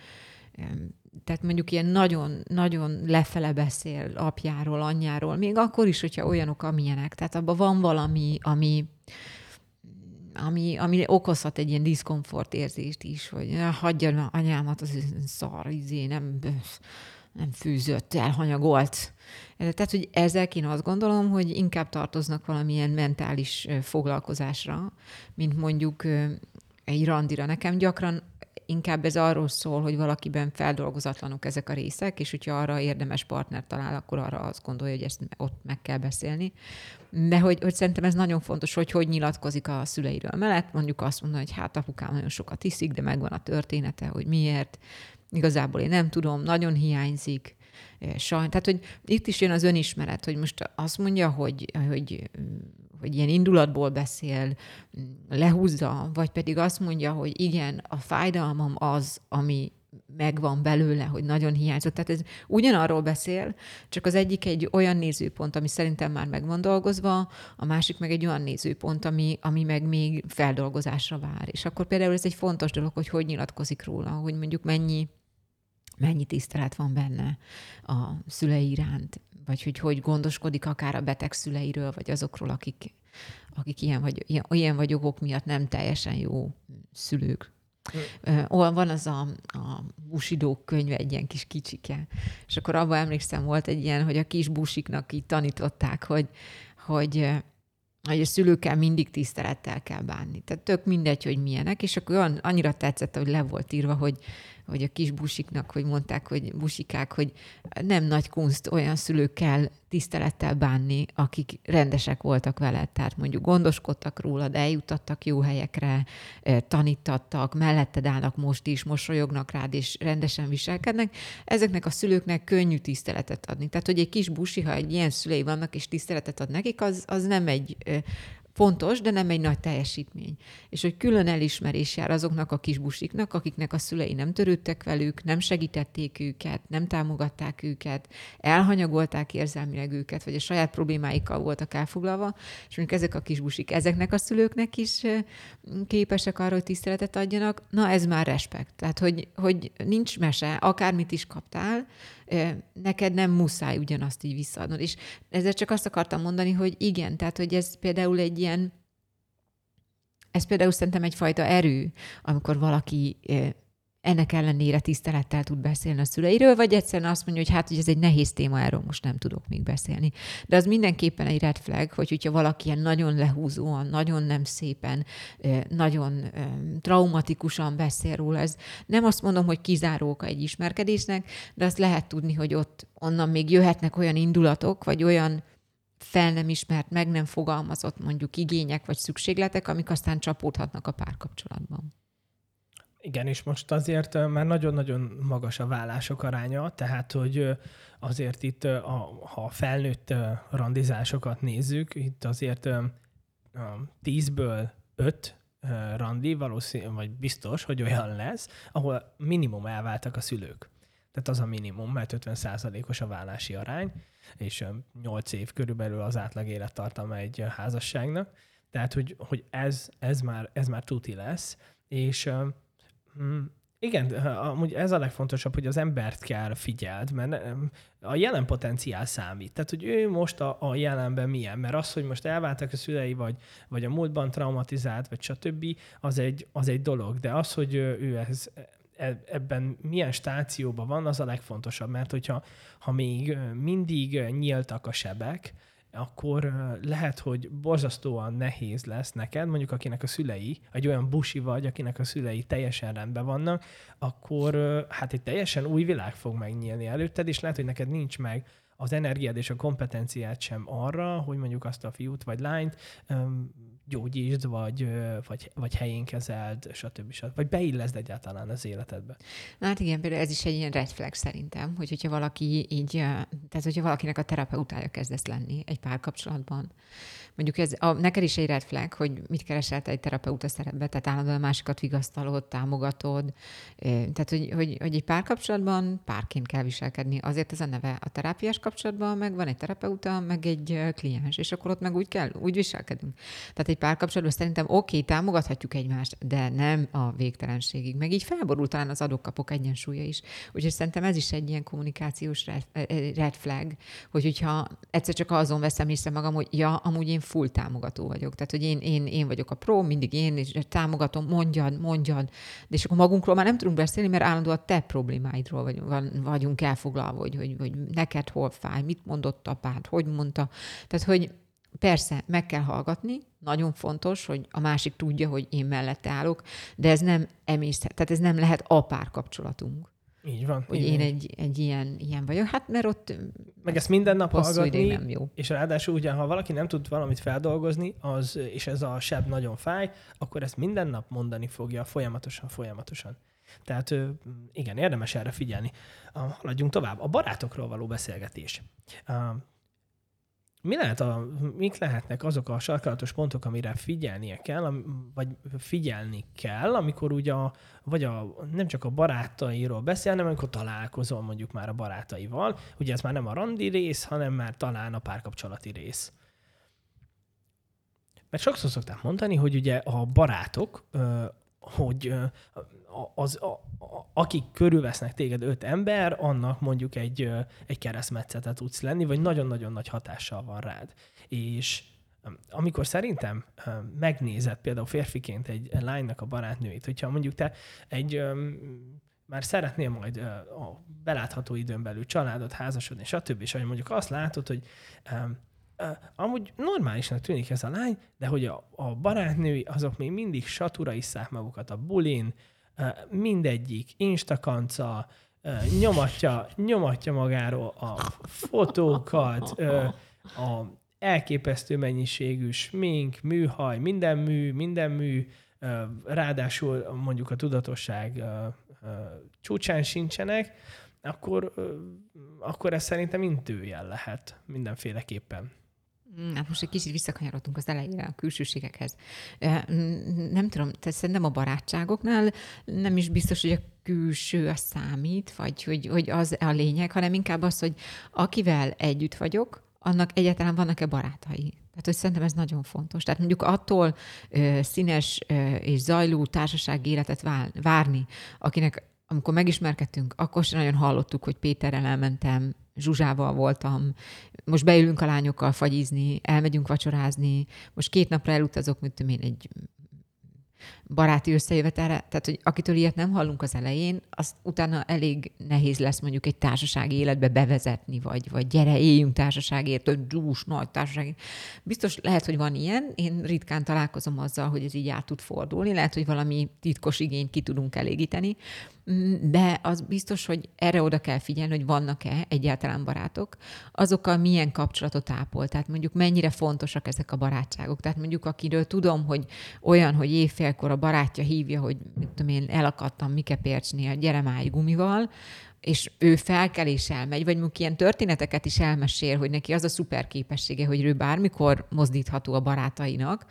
tehát mondjuk ilyen nagyon, nagyon lefele beszél apjáról, anyjáról, még akkor is, hogyha olyanok, amilyenek. Tehát abban van valami, ami, ami, ami okozhat egy ilyen diszkomfort érzést is, hogy hagyja anyámat, az szar, izé, nem, nem fűzött, elhanyagolt. Tehát, hogy ezek én azt gondolom, hogy inkább tartoznak valamilyen mentális foglalkozásra, mint mondjuk egy randira. Nekem gyakran inkább ez arról szól, hogy valakiben feldolgozatlanok ezek a részek, és hogyha arra érdemes partner talál, akkor arra azt gondolja, hogy ezt ott meg kell beszélni. De hogy, hogy szerintem ez nagyon fontos, hogy hogy nyilatkozik a szüleiről mellett. Mondjuk azt mondja, hogy hát apukám nagyon sokat iszik, de megvan a története, hogy miért. Igazából én nem tudom, nagyon hiányzik. Sajn. Tehát, hogy itt is jön az önismeret, hogy most azt mondja, hogy, hogy hogy ilyen indulatból beszél, lehúzza, vagy pedig azt mondja, hogy igen, a fájdalmam az, ami megvan belőle, hogy nagyon hiányzott. Tehát ez ugyanarról beszél, csak az egyik egy olyan nézőpont, ami szerintem már meg van dolgozva, a másik meg egy olyan nézőpont, ami, ami meg még feldolgozásra vár. És akkor például ez egy fontos dolog, hogy hogy nyilatkozik róla, hogy mondjuk mennyi mennyi tisztelet van benne a szülei iránt, vagy hogy hogy gondoskodik akár a beteg szüleiről, vagy azokról, akik akik ilyen vagy, ilyen, ilyen vagy okok miatt nem teljesen jó szülők. Mm. Van az a, a busidók könyve, egy ilyen kis kicsike, és akkor abban emlékszem, volt egy ilyen, hogy a kis busiknak így tanították, hogy, hogy hogy a szülőkkel mindig tisztelettel kell bánni. Tehát tök mindegy, hogy milyenek, és akkor olyan, annyira tetszett, hogy le volt írva, hogy hogy a kis busiknak, hogy mondták, hogy busikák, hogy nem nagy kunst olyan szülőkkel tisztelettel bánni, akik rendesek voltak veled, tehát mondjuk gondoskodtak rólad, eljutattak jó helyekre, tanítattak, melletted állnak most is, mosolyognak rád, és rendesen viselkednek. Ezeknek a szülőknek könnyű tiszteletet adni. Tehát, hogy egy kis busi, ha egy ilyen szülei vannak, és tiszteletet ad nekik, az, az nem egy fontos, de nem egy nagy teljesítmény. És hogy külön elismerés jár azoknak a kisbusiknak, akiknek a szülei nem törődtek velük, nem segítették őket, nem támogatták őket, elhanyagolták érzelmileg őket, vagy a saját problémáikkal voltak elfoglalva, és mondjuk ezek a kisbusik ezeknek a szülőknek is képesek arra, hogy tiszteletet adjanak, na ez már respekt. Tehát, hogy, hogy nincs mese, akármit is kaptál, neked nem muszáj ugyanazt így visszaadnod. És ezzel csak azt akartam mondani, hogy igen, tehát hogy ez például egy ilyen, ez például szerintem egyfajta erő, amikor valaki ennek ellenére tisztelettel tud beszélni a szüleiről, vagy egyszerűen azt mondja, hogy hát, hogy ez egy nehéz téma, erről most nem tudok még beszélni. De az mindenképpen egy red flag, hogy hogyha valaki ilyen nagyon lehúzóan, nagyon nem szépen, nagyon traumatikusan beszél róla, ez nem azt mondom, hogy kizáró oka egy ismerkedésnek, de azt lehet tudni, hogy ott onnan még jöhetnek olyan indulatok, vagy olyan fel nem ismert, meg nem fogalmazott mondjuk igények vagy szükségletek, amik aztán csapódhatnak a párkapcsolatban. Igen, és most azért már nagyon-nagyon magas a vállások aránya, tehát hogy azért itt, a, ha felnőtt randizásokat nézzük, itt azért tízből öt randi valószínű, vagy biztos, hogy olyan lesz, ahol minimum elváltak a szülők. Tehát az a minimum, mert 50%-os a vállási arány, és 8 év körülbelül az átlag élettartama egy házasságnak. Tehát, hogy, hogy ez, ez, már, ez már tuti lesz, és Hmm. Igen, amúgy ez a legfontosabb, hogy az embert kell figyeld, mert a jelen potenciál számít. Tehát, hogy ő most a, a jelenben milyen, mert az, hogy most elváltak a szülei, vagy, vagy a múltban traumatizált, vagy stb., az egy, az egy dolog. De az, hogy ő ez, e, ebben milyen stációban van, az a legfontosabb, mert hogyha ha még mindig nyíltak a sebek, akkor lehet, hogy borzasztóan nehéz lesz neked, mondjuk akinek a szülei, egy olyan busi vagy, akinek a szülei teljesen rendben vannak, akkor hát egy teljesen új világ fog megnyílni előtted, és lehet, hogy neked nincs meg az energiád és a kompetenciád sem arra, hogy mondjuk azt a fiút vagy lányt gyógyítsd, vagy, vagy, vagy helyén kezeld, stb. stb. Vagy beilleszd egyáltalán az életedbe. Na hát igen, például ez is egy ilyen red flag szerintem, hogy hogyha valaki így, tehát hogyha valakinek a terapeutája kezdesz lenni egy párkapcsolatban, mondjuk ez a, neked is egy red flag, hogy mit keresel egy terapeuta szerepbe, tehát állandóan másikat vigasztalod, támogatod, tehát hogy, hogy, hogy egy párkapcsolatban párként kell viselkedni. Azért ez a neve a terápiás kapcsolatban, meg van egy terapeuta, meg egy kliens, és akkor ott meg úgy kell, úgy viselkedünk. Tehát egy párkapcsolatban szerintem oké, okay, támogathatjuk egymást, de nem a végtelenségig. Meg így felborult talán az adok-kapok egyensúlya is. Úgyhogy szerintem ez is egy ilyen kommunikációs red, red flag, hogy hogyha egyszer csak azon veszem észre magam, hogy ja, amúgy én full támogató vagyok. Tehát, hogy én, én, én vagyok a pro, mindig én, és támogatom, mondjad, mondjad. De és akkor magunkról már nem tudunk beszélni, mert állandóan a te problémáidról vagyunk, vagyunk elfoglalva, hogy, hogy, hogy neked hol fáj, mit mondott apád, hogy mondta. Tehát, hogy persze meg kell hallgatni, nagyon fontos, hogy a másik tudja, hogy én mellette állok, de ez nem emészhet, tehát ez nem lehet a párkapcsolatunk. Így van. Hogy így én van. egy, egy ilyen, ilyen vagyok. Hát mert ott meg ezt minden nap hallgatni, nem jó. és ráadásul ugye, ha valaki nem tud valamit feldolgozni, az, és ez a seb nagyon fáj, akkor ezt minden nap mondani fogja folyamatosan, folyamatosan. Tehát igen, érdemes erre figyelni. Haladjunk tovább. A barátokról való beszélgetés mi lehet a, mik lehetnek azok a sarkalatos pontok, amire figyelnie kell, vagy figyelni kell, amikor ugye a, vagy a, nem csak a barátairól beszél, hanem amikor találkozol mondjuk már a barátaival. Ugye ez már nem a randi rész, hanem már talán a párkapcsolati rész. Mert sokszor szokták mondani, hogy ugye a barátok, hogy az, a, a, akik körülvesznek téged öt ember, annak mondjuk egy, egy keresztmetszete tudsz lenni, vagy nagyon-nagyon nagy hatással van rád. És amikor szerintem megnézed például férfiként egy lánynak a barátnőit, hogyha mondjuk te egy már szeretnél majd a belátható időn belül családot, házasodni, stb. És hogy mondjuk azt látod, hogy amúgy normálisnak tűnik ez a lány, de hogy a, a barátnői azok még mindig satura isszák magukat a bulin, mindegyik instakanca, nyomatja, nyomatja magáról a fotókat, a elképesztő mennyiségű smink, műhaj, minden mű, minden mű, ráadásul mondjuk a tudatosság csúcsán sincsenek, akkor, akkor ez szerintem intőjel lehet mindenféleképpen. Mm, hát most egy kicsit visszakanyarodtunk az elejére a külsőségekhez. Nem tudom, te szerintem a barátságoknál nem is biztos, hogy a külső a számít, vagy hogy, hogy az a lényeg, hanem inkább az, hogy akivel együtt vagyok, annak egyáltalán vannak-e barátai. Tehát, hogy szerintem ez nagyon fontos. Tehát mondjuk attól ö, színes ö, és zajló társasági életet várni, akinek amikor megismerkedtünk, akkor sem nagyon hallottuk, hogy Péterrel elmentem, Zsuzsával voltam, most beülünk a lányokkal fagyizni, elmegyünk vacsorázni, most két napra elutazok, mint én, egy baráti összejövetelre, tehát hogy akitől ilyet nem hallunk az elején, azt utána elég nehéz lesz mondjuk egy társasági életbe bevezetni, vagy, vagy gyere, éljünk társaságért, hogy dús, nagy társaság. Biztos lehet, hogy van ilyen, én ritkán találkozom azzal, hogy ez így át tud fordulni, lehet, hogy valami titkos igényt ki tudunk elégíteni, de az biztos, hogy erre oda kell figyelni, hogy vannak-e egyáltalán barátok, azokkal milyen kapcsolatot ápol, tehát mondjuk mennyire fontosak ezek a barátságok. Tehát mondjuk akiről tudom, hogy olyan, hogy évfélkor a barátja hívja, hogy mit tudom én, elakadtam Mike Pércsnél, gyere már gumival, és ő felkel és elmegy, vagy mondjuk ilyen történeteket is elmesél, hogy neki az a szuper képessége, hogy ő bármikor mozdítható a barátainak,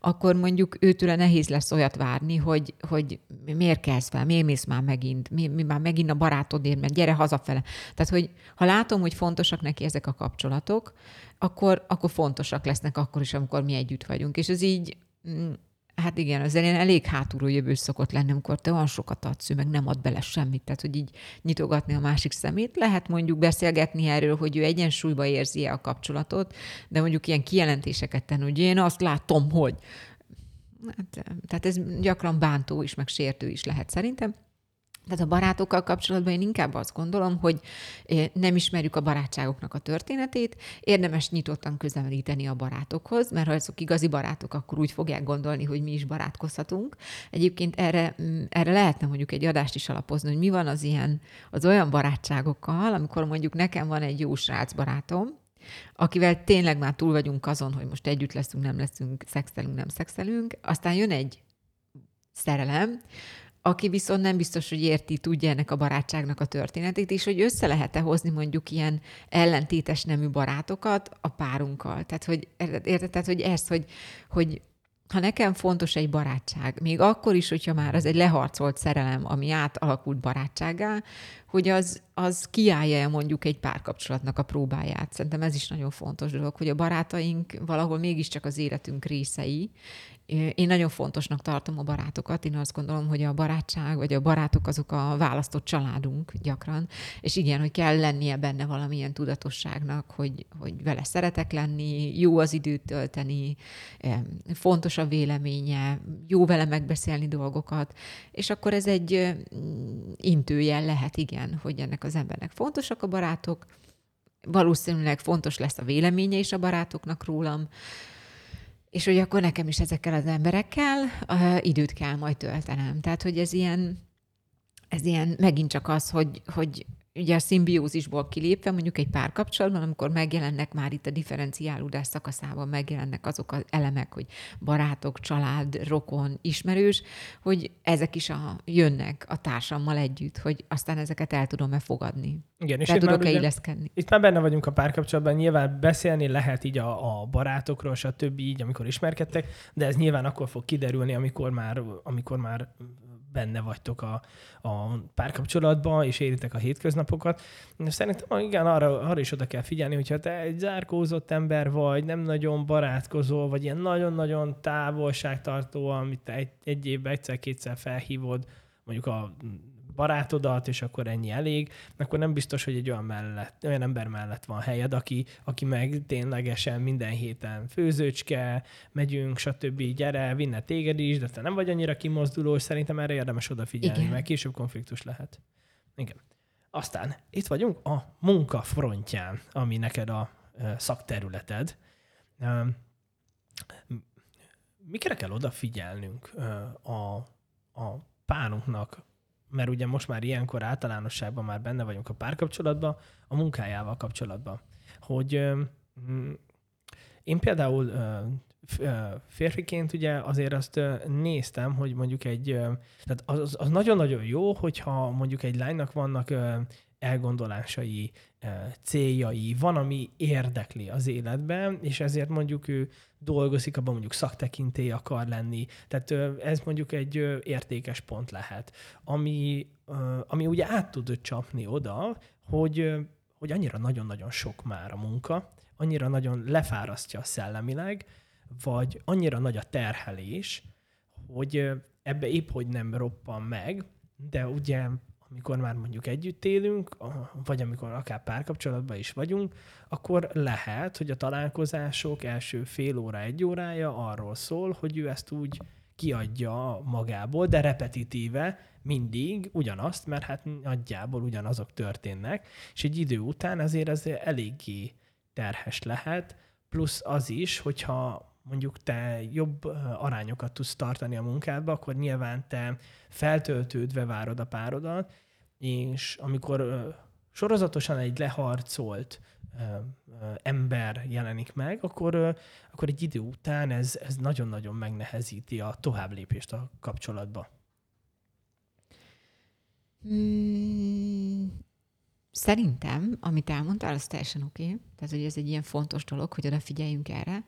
akkor mondjuk őtől nehéz lesz olyat várni, hogy, hogy miért kezd fel, miért mész már megint, mi, mi már megint a barátodért, mert gyere hazafele. Tehát, hogy ha látom, hogy fontosak neki ezek a kapcsolatok, akkor, akkor fontosak lesznek akkor is, amikor mi együtt vagyunk. És ez így mm, Hát igen, az elén elég hátulról jövő szokott lenni, amikor te olyan sokat adsz, ő meg nem ad bele semmit, tehát hogy így nyitogatni a másik szemét. Lehet mondjuk beszélgetni erről, hogy ő egyensúlyba érzi -e a kapcsolatot, de mondjuk ilyen kijelentéseket tenni, hogy én azt látom, hogy Hát, tehát ez gyakran bántó is, meg sértő is lehet szerintem. Tehát a barátokkal kapcsolatban én inkább azt gondolom, hogy eh, nem ismerjük a barátságoknak a történetét, érdemes nyitottan közelíteni a barátokhoz, mert ha azok igazi barátok, akkor úgy fogják gondolni, hogy mi is barátkozhatunk. Egyébként erre, mm, erre lehetne mondjuk egy adást is alapozni, hogy mi van az ilyen, az olyan barátságokkal, amikor mondjuk nekem van egy jó srác barátom, akivel tényleg már túl vagyunk azon, hogy most együtt leszünk, nem leszünk, szexelünk, nem szexelünk, aztán jön egy szerelem, aki viszont nem biztos, hogy érti, tudja ennek a barátságnak a történetét, és hogy össze lehet-e hozni mondjuk ilyen ellentétes nemű barátokat a párunkkal. Tehát, hogy érted, tehát, hogy ezt, hogy, hogy ha nekem fontos egy barátság, még akkor is, hogyha már az egy leharcolt szerelem, ami átalakult barátságá, hogy az, az kiállja mondjuk egy párkapcsolatnak a próbáját. Szerintem ez is nagyon fontos dolog, hogy a barátaink valahol mégiscsak az életünk részei, én nagyon fontosnak tartom a barátokat. Én azt gondolom, hogy a barátság, vagy a barátok azok a választott családunk gyakran. És igen, hogy kell lennie benne valamilyen tudatosságnak, hogy, hogy vele szeretek lenni, jó az időt tölteni, fontos a véleménye, jó vele megbeszélni dolgokat. És akkor ez egy intőjel lehet, igen, hogy ennek az embernek fontosak a barátok, valószínűleg fontos lesz a véleménye is a barátoknak rólam, és hogy akkor nekem is ezekkel az emberekkel uh, időt kell majd töltenem. Tehát, hogy ez ilyen, ez ilyen megint csak az, hogy, hogy ugye a szimbiózisból kilépve, mondjuk egy párkapcsolatban, amikor megjelennek már itt a differenciálódás szakaszában, megjelennek azok az elemek, hogy barátok, család, rokon, ismerős, hogy ezek is a, jönnek a társammal együtt, hogy aztán ezeket el tudom-e fogadni. Igen, és tudok-e illeszkedni. Itt már benne vagyunk a párkapcsolatban, nyilván beszélni lehet így a, a barátokról, stb. így, amikor ismerkedtek, de ez nyilván akkor fog kiderülni, amikor már, amikor már benne vagytok a, a párkapcsolatban, és éritek a hétköznapokat. Szerintem igen, arra, arra is oda kell figyelni, hogyha te egy zárkózott ember vagy, nem nagyon barátkozol, vagy ilyen nagyon-nagyon távolságtartó, amit egy, egy évben egyszer-kétszer felhívod, mondjuk a barátodat, és akkor ennyi elég, akkor nem biztos, hogy egy olyan, mellett, olyan ember mellett van helyed, aki, aki meg ténylegesen minden héten főzőcske, megyünk, stb. gyere, vinne téged is, de te nem vagy annyira kimozduló, és szerintem erre érdemes odafigyelni, Igen. mert később konfliktus lehet. Igen. Aztán itt vagyunk a munka frontján, ami neked a szakterületed. Mikre kell odafigyelnünk a, a párunknak, mert ugye most már ilyenkor általánosságban már benne vagyunk a párkapcsolatban, a munkájával kapcsolatban. Hogy én például férfiként ugye azért azt néztem, hogy mondjuk egy, tehát az, az nagyon-nagyon jó, hogyha mondjuk egy lánynak vannak elgondolásai, céljai, van, ami érdekli az életben, és ezért mondjuk ő dolgozik, abban mondjuk szaktekintély akar lenni. Tehát ez mondjuk egy értékes pont lehet, ami, ami ugye át tud csapni oda, hogy, hogy annyira nagyon-nagyon sok már a munka, annyira nagyon lefárasztja szellemileg, vagy annyira nagy a terhelés, hogy ebbe épp hogy nem roppan meg, de ugye amikor már mondjuk együtt élünk, vagy amikor akár párkapcsolatban is vagyunk, akkor lehet, hogy a találkozások első fél óra, egy órája arról szól, hogy ő ezt úgy kiadja magából, de repetitíve mindig ugyanazt, mert hát nagyjából ugyanazok történnek, és egy idő után azért ez eléggé terhes lehet, plusz az is, hogyha mondjuk te jobb arányokat tudsz tartani a munkádba, akkor nyilván te feltöltődve várod a párodat, és amikor sorozatosan egy leharcolt ember jelenik meg, akkor, akkor egy idő után ez, ez nagyon-nagyon megnehezíti a továbblépést a kapcsolatba. Hmm, szerintem, amit elmondtál, az teljesen oké. Okay. Tehát, hogy ez egy ilyen fontos dolog, hogy odafigyeljünk erre.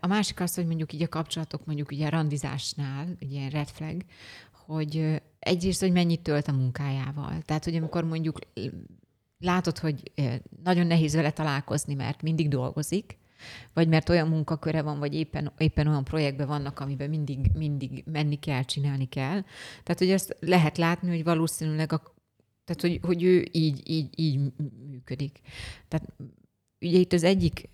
A másik az, hogy mondjuk így a kapcsolatok, mondjuk ugye a randizásnál, ugye ilyen red flag, hogy egyrészt, hogy mennyit tölt a munkájával. Tehát, hogy amikor mondjuk látod, hogy nagyon nehéz vele találkozni, mert mindig dolgozik, vagy mert olyan munkaköre van, vagy éppen, éppen olyan projektben vannak, amiben mindig, mindig menni kell, csinálni kell. Tehát, hogy ezt lehet látni, hogy valószínűleg a, tehát, hogy, hogy ő így, így, így működik. Tehát ugye itt az egyik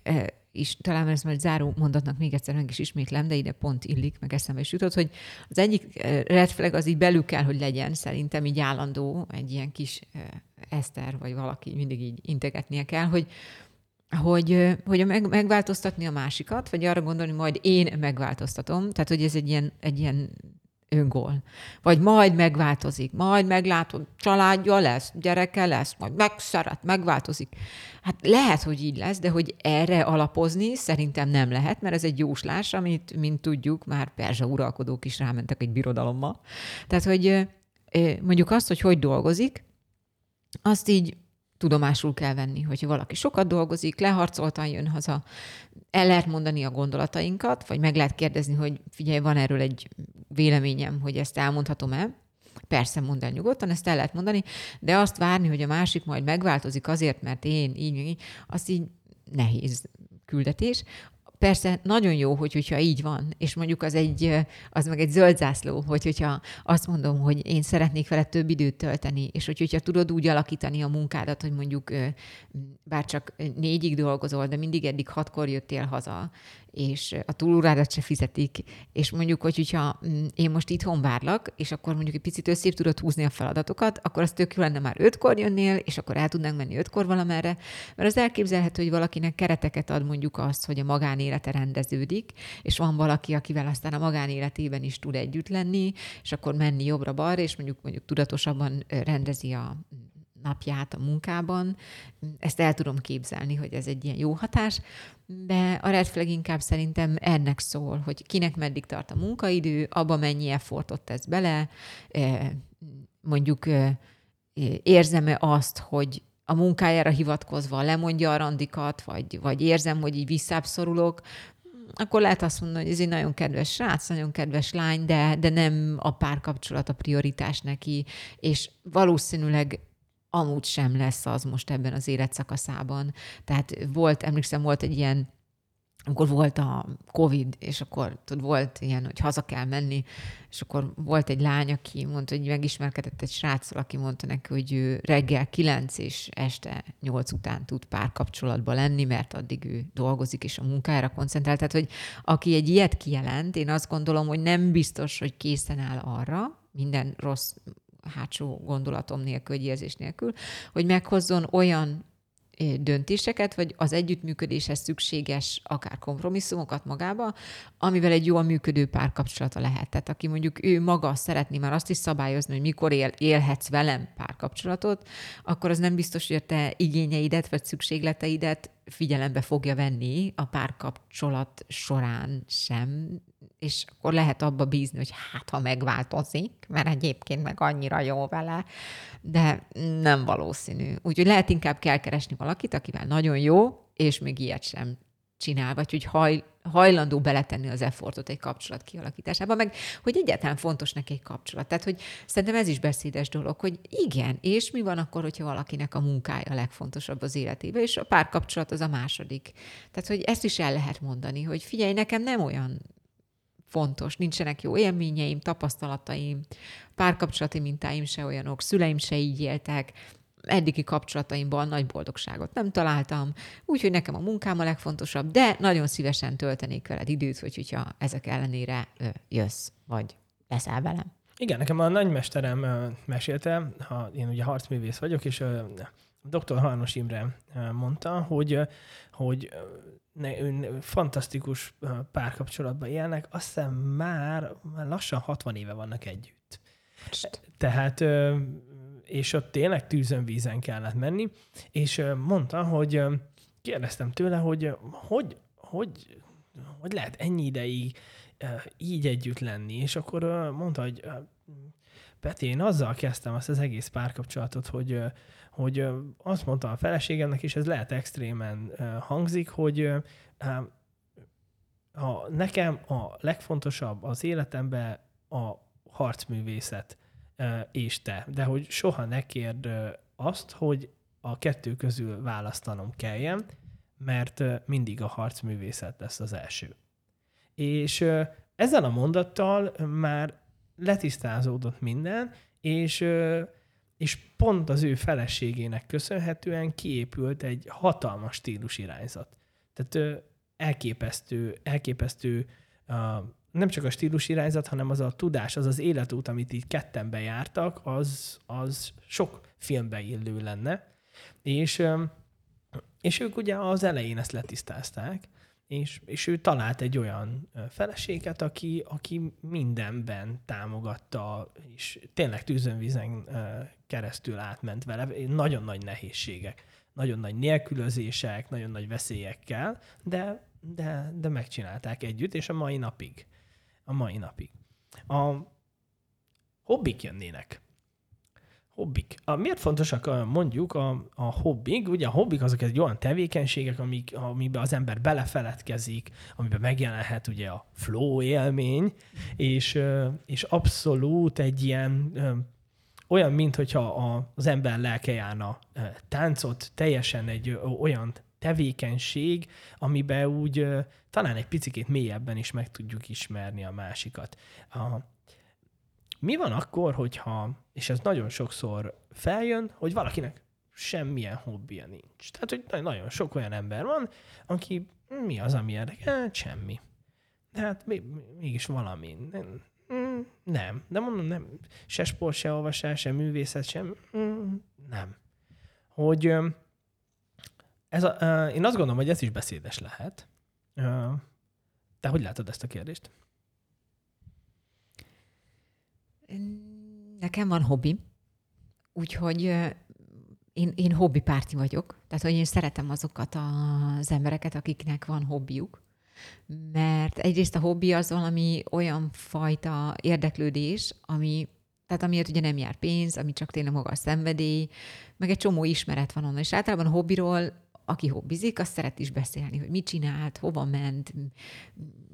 is, talán ezt majd záró mondatnak még egyszer meg is ismétlem, de ide pont illik, meg eszembe is jutott, hogy az egyik eh, red flag az így belül kell, hogy legyen, szerintem így állandó, egy ilyen kis eh, Eszter, vagy valaki mindig így integetnie kell, hogy, hogy, eh, hogy meg, megváltoztatni a másikat, vagy arra gondolni, majd én megváltoztatom. Tehát, hogy ez egy ilyen, egy ilyen öngól. Vagy majd megváltozik, majd meglátod, családja lesz, gyereke lesz, majd megszeret, megváltozik. Hát lehet, hogy így lesz, de hogy erre alapozni szerintem nem lehet, mert ez egy jóslás, amit, mint tudjuk, már perzsa uralkodók is rámentek egy birodalommal. Tehát, hogy mondjuk azt, hogy hogy dolgozik, azt így tudomásul kell venni, hogyha valaki sokat dolgozik, leharcoltan jön haza, el lehet mondani a gondolatainkat, vagy meg lehet kérdezni, hogy figyelj, van erről egy véleményem, hogy ezt elmondhatom-e. Persze, mondd el nyugodtan, ezt el lehet mondani, de azt várni, hogy a másik majd megváltozik azért, mert én így, így azt így nehéz küldetés. Persze nagyon jó, hogy, hogyha így van, és mondjuk az, egy, az meg egy zöld zászló, hogy, hogyha azt mondom, hogy én szeretnék vele több időt tölteni, és hogy, hogyha tudod úgy alakítani a munkádat, hogy mondjuk bár csak négyig dolgozol, de mindig eddig hatkor jöttél haza, és a túlórádat se fizetik, és mondjuk, hogy hogyha mm, én most itthon várlak, és akkor mondjuk egy picit összébb tudod húzni a feladatokat, akkor az tök jó lenne már ötkor jönnél, és akkor el tudnánk menni ötkor valamerre, mert az elképzelhető, hogy valakinek kereteket ad mondjuk azt, hogy a magánélete rendeződik, és van valaki, akivel aztán a magánéletében is tud együtt lenni, és akkor menni jobbra-balra, és mondjuk, mondjuk tudatosabban rendezi a napját a munkában. Ezt el tudom képzelni, hogy ez egy ilyen jó hatás, de a red flag inkább szerintem ennek szól, hogy kinek meddig tart a munkaidő, abba mennyi effortot tesz bele, mondjuk érzem-e azt, hogy a munkájára hivatkozva lemondja a randikat, vagy, vagy érzem, hogy így visszább szorulok, akkor lehet azt mondani, hogy ez egy nagyon kedves srác, nagyon kedves lány, de, de nem a párkapcsolat a prioritás neki, és valószínűleg amúgy sem lesz az most ebben az életszakaszában. Tehát volt, emlékszem, volt egy ilyen amikor volt a Covid, és akkor tudod, volt ilyen, hogy haza kell menni, és akkor volt egy lány, aki mondta, hogy megismerkedett egy sráccal, aki mondta neki, hogy ő reggel 9 és este 8 után tud párkapcsolatban lenni, mert addig ő dolgozik és a munkájára koncentrál. Tehát, hogy aki egy ilyet kijelent, én azt gondolom, hogy nem biztos, hogy készen áll arra, minden rossz hátsó gondolatom nélkül, vagy érzés nélkül, hogy meghozzon olyan döntéseket, vagy az együttműködéshez szükséges akár kompromisszumokat magába, amivel egy jól működő párkapcsolata lehet. Tehát aki mondjuk ő maga szeretné már azt is szabályozni, hogy mikor él, élhetsz velem párkapcsolatot, akkor az nem biztos, hogy a te igényeidet vagy szükségleteidet figyelembe fogja venni a párkapcsolat során sem, és akkor lehet abba bízni, hogy hát, ha megváltozik, mert egyébként meg annyira jó vele, de nem valószínű. Úgyhogy lehet inkább kell keresni valakit, akivel nagyon jó, és még ilyet sem csinál, vagy hogy haj, hajlandó beletenni az effortot egy kapcsolat kialakításába, meg hogy egyáltalán fontos neki egy kapcsolat. Tehát, hogy szerintem ez is beszédes dolog, hogy igen, és mi van akkor, hogyha valakinek a munkája a legfontosabb az életében, és a párkapcsolat az a második. Tehát, hogy ezt is el lehet mondani, hogy figyelj, nekem nem olyan fontos, nincsenek jó élményeim, tapasztalataim, párkapcsolati mintáim se olyanok, szüleim se így éltek, eddigi kapcsolataimban nagy boldogságot nem találtam, úgyhogy nekem a munkám a legfontosabb, de nagyon szívesen töltenék veled időt, hogy hogyha ezek ellenére jössz, vagy leszel velem. Igen, nekem a nagymesterem mesélte, ha én ugye harcművész vagyok, és dr. Harnos Imre mondta, hogy, hogy fantasztikus párkapcsolatban élnek, azt hiszem már, már lassan 60 éve vannak együtt. Tehát, és ott tényleg tűzön vízen kellett menni, és mondta, hogy kérdeztem tőle, hogy hogy, hogy, hogy lehet ennyi ideig így együtt lenni, és akkor mondta, hogy Peti, én azzal kezdtem azt az egész párkapcsolatot, hogy, hogy azt mondtam a feleségemnek, és ez lehet extrémen hangzik, hogy a, nekem a legfontosabb az életemben a harcművészet és te, de hogy soha ne kérd azt, hogy a kettő közül választanom kelljen, mert mindig a harcművészet lesz az első. És ezzel a mondattal már letisztázódott minden, és és pont az ő feleségének köszönhetően kiépült egy hatalmas stílus irányzat. Tehát elképesztő, elképesztő nem csak a stílus irányzat, hanem az a tudás, az az életút, amit így ketten bejártak, az, az sok filmbe illő lenne. És, és ők ugye az elején ezt letisztázták, és, és ő talált egy olyan feleséget, aki, aki mindenben támogatta, és tényleg tűzönvízen keresztül átment vele, nagyon nagy nehézségek, nagyon nagy nélkülözések, nagyon nagy veszélyekkel, de, de, de megcsinálták együtt, és a mai napig. A mai napig. A hobbik jönnének hobbik. A, miért fontosak mondjuk a, a hobbik? Ugye a hobbik azok egy olyan tevékenységek, amik, amiben az ember belefeledkezik, amiben megjelenhet ugye a flow élmény, és, és abszolút egy ilyen olyan, mint hogyha az ember lelke járna táncot, teljesen egy olyan tevékenység, amiben úgy talán egy picit mélyebben is meg tudjuk ismerni a másikat. A, mi van akkor, hogyha, és ez nagyon sokszor feljön, hogy valakinek semmilyen hobbija nincs. Tehát, hogy nagyon sok olyan ember van, aki mi az, ami érdekel? Hát semmi. De hát mégis valami. Nem, mm, nem. De mondom, nem. Se sport, se olvasás, se művészet, sem. Mm, nem. Hogy ez a, én azt gondolom, hogy ez is beszédes lehet. Te hogy látod ezt a kérdést? Nekem van hobbi, úgyhogy én, én hobbi párti vagyok. Tehát, hogy én szeretem azokat az embereket, akiknek van hobbiuk. Mert egyrészt a hobbi az valami olyan fajta érdeklődés, ami tehát amiért ugye nem jár pénz, ami csak tényleg maga a szenvedély, meg egy csomó ismeret van onnan. És általában a hobbiról aki hobbizik, az szeret is beszélni, hogy mit csinált, hova ment,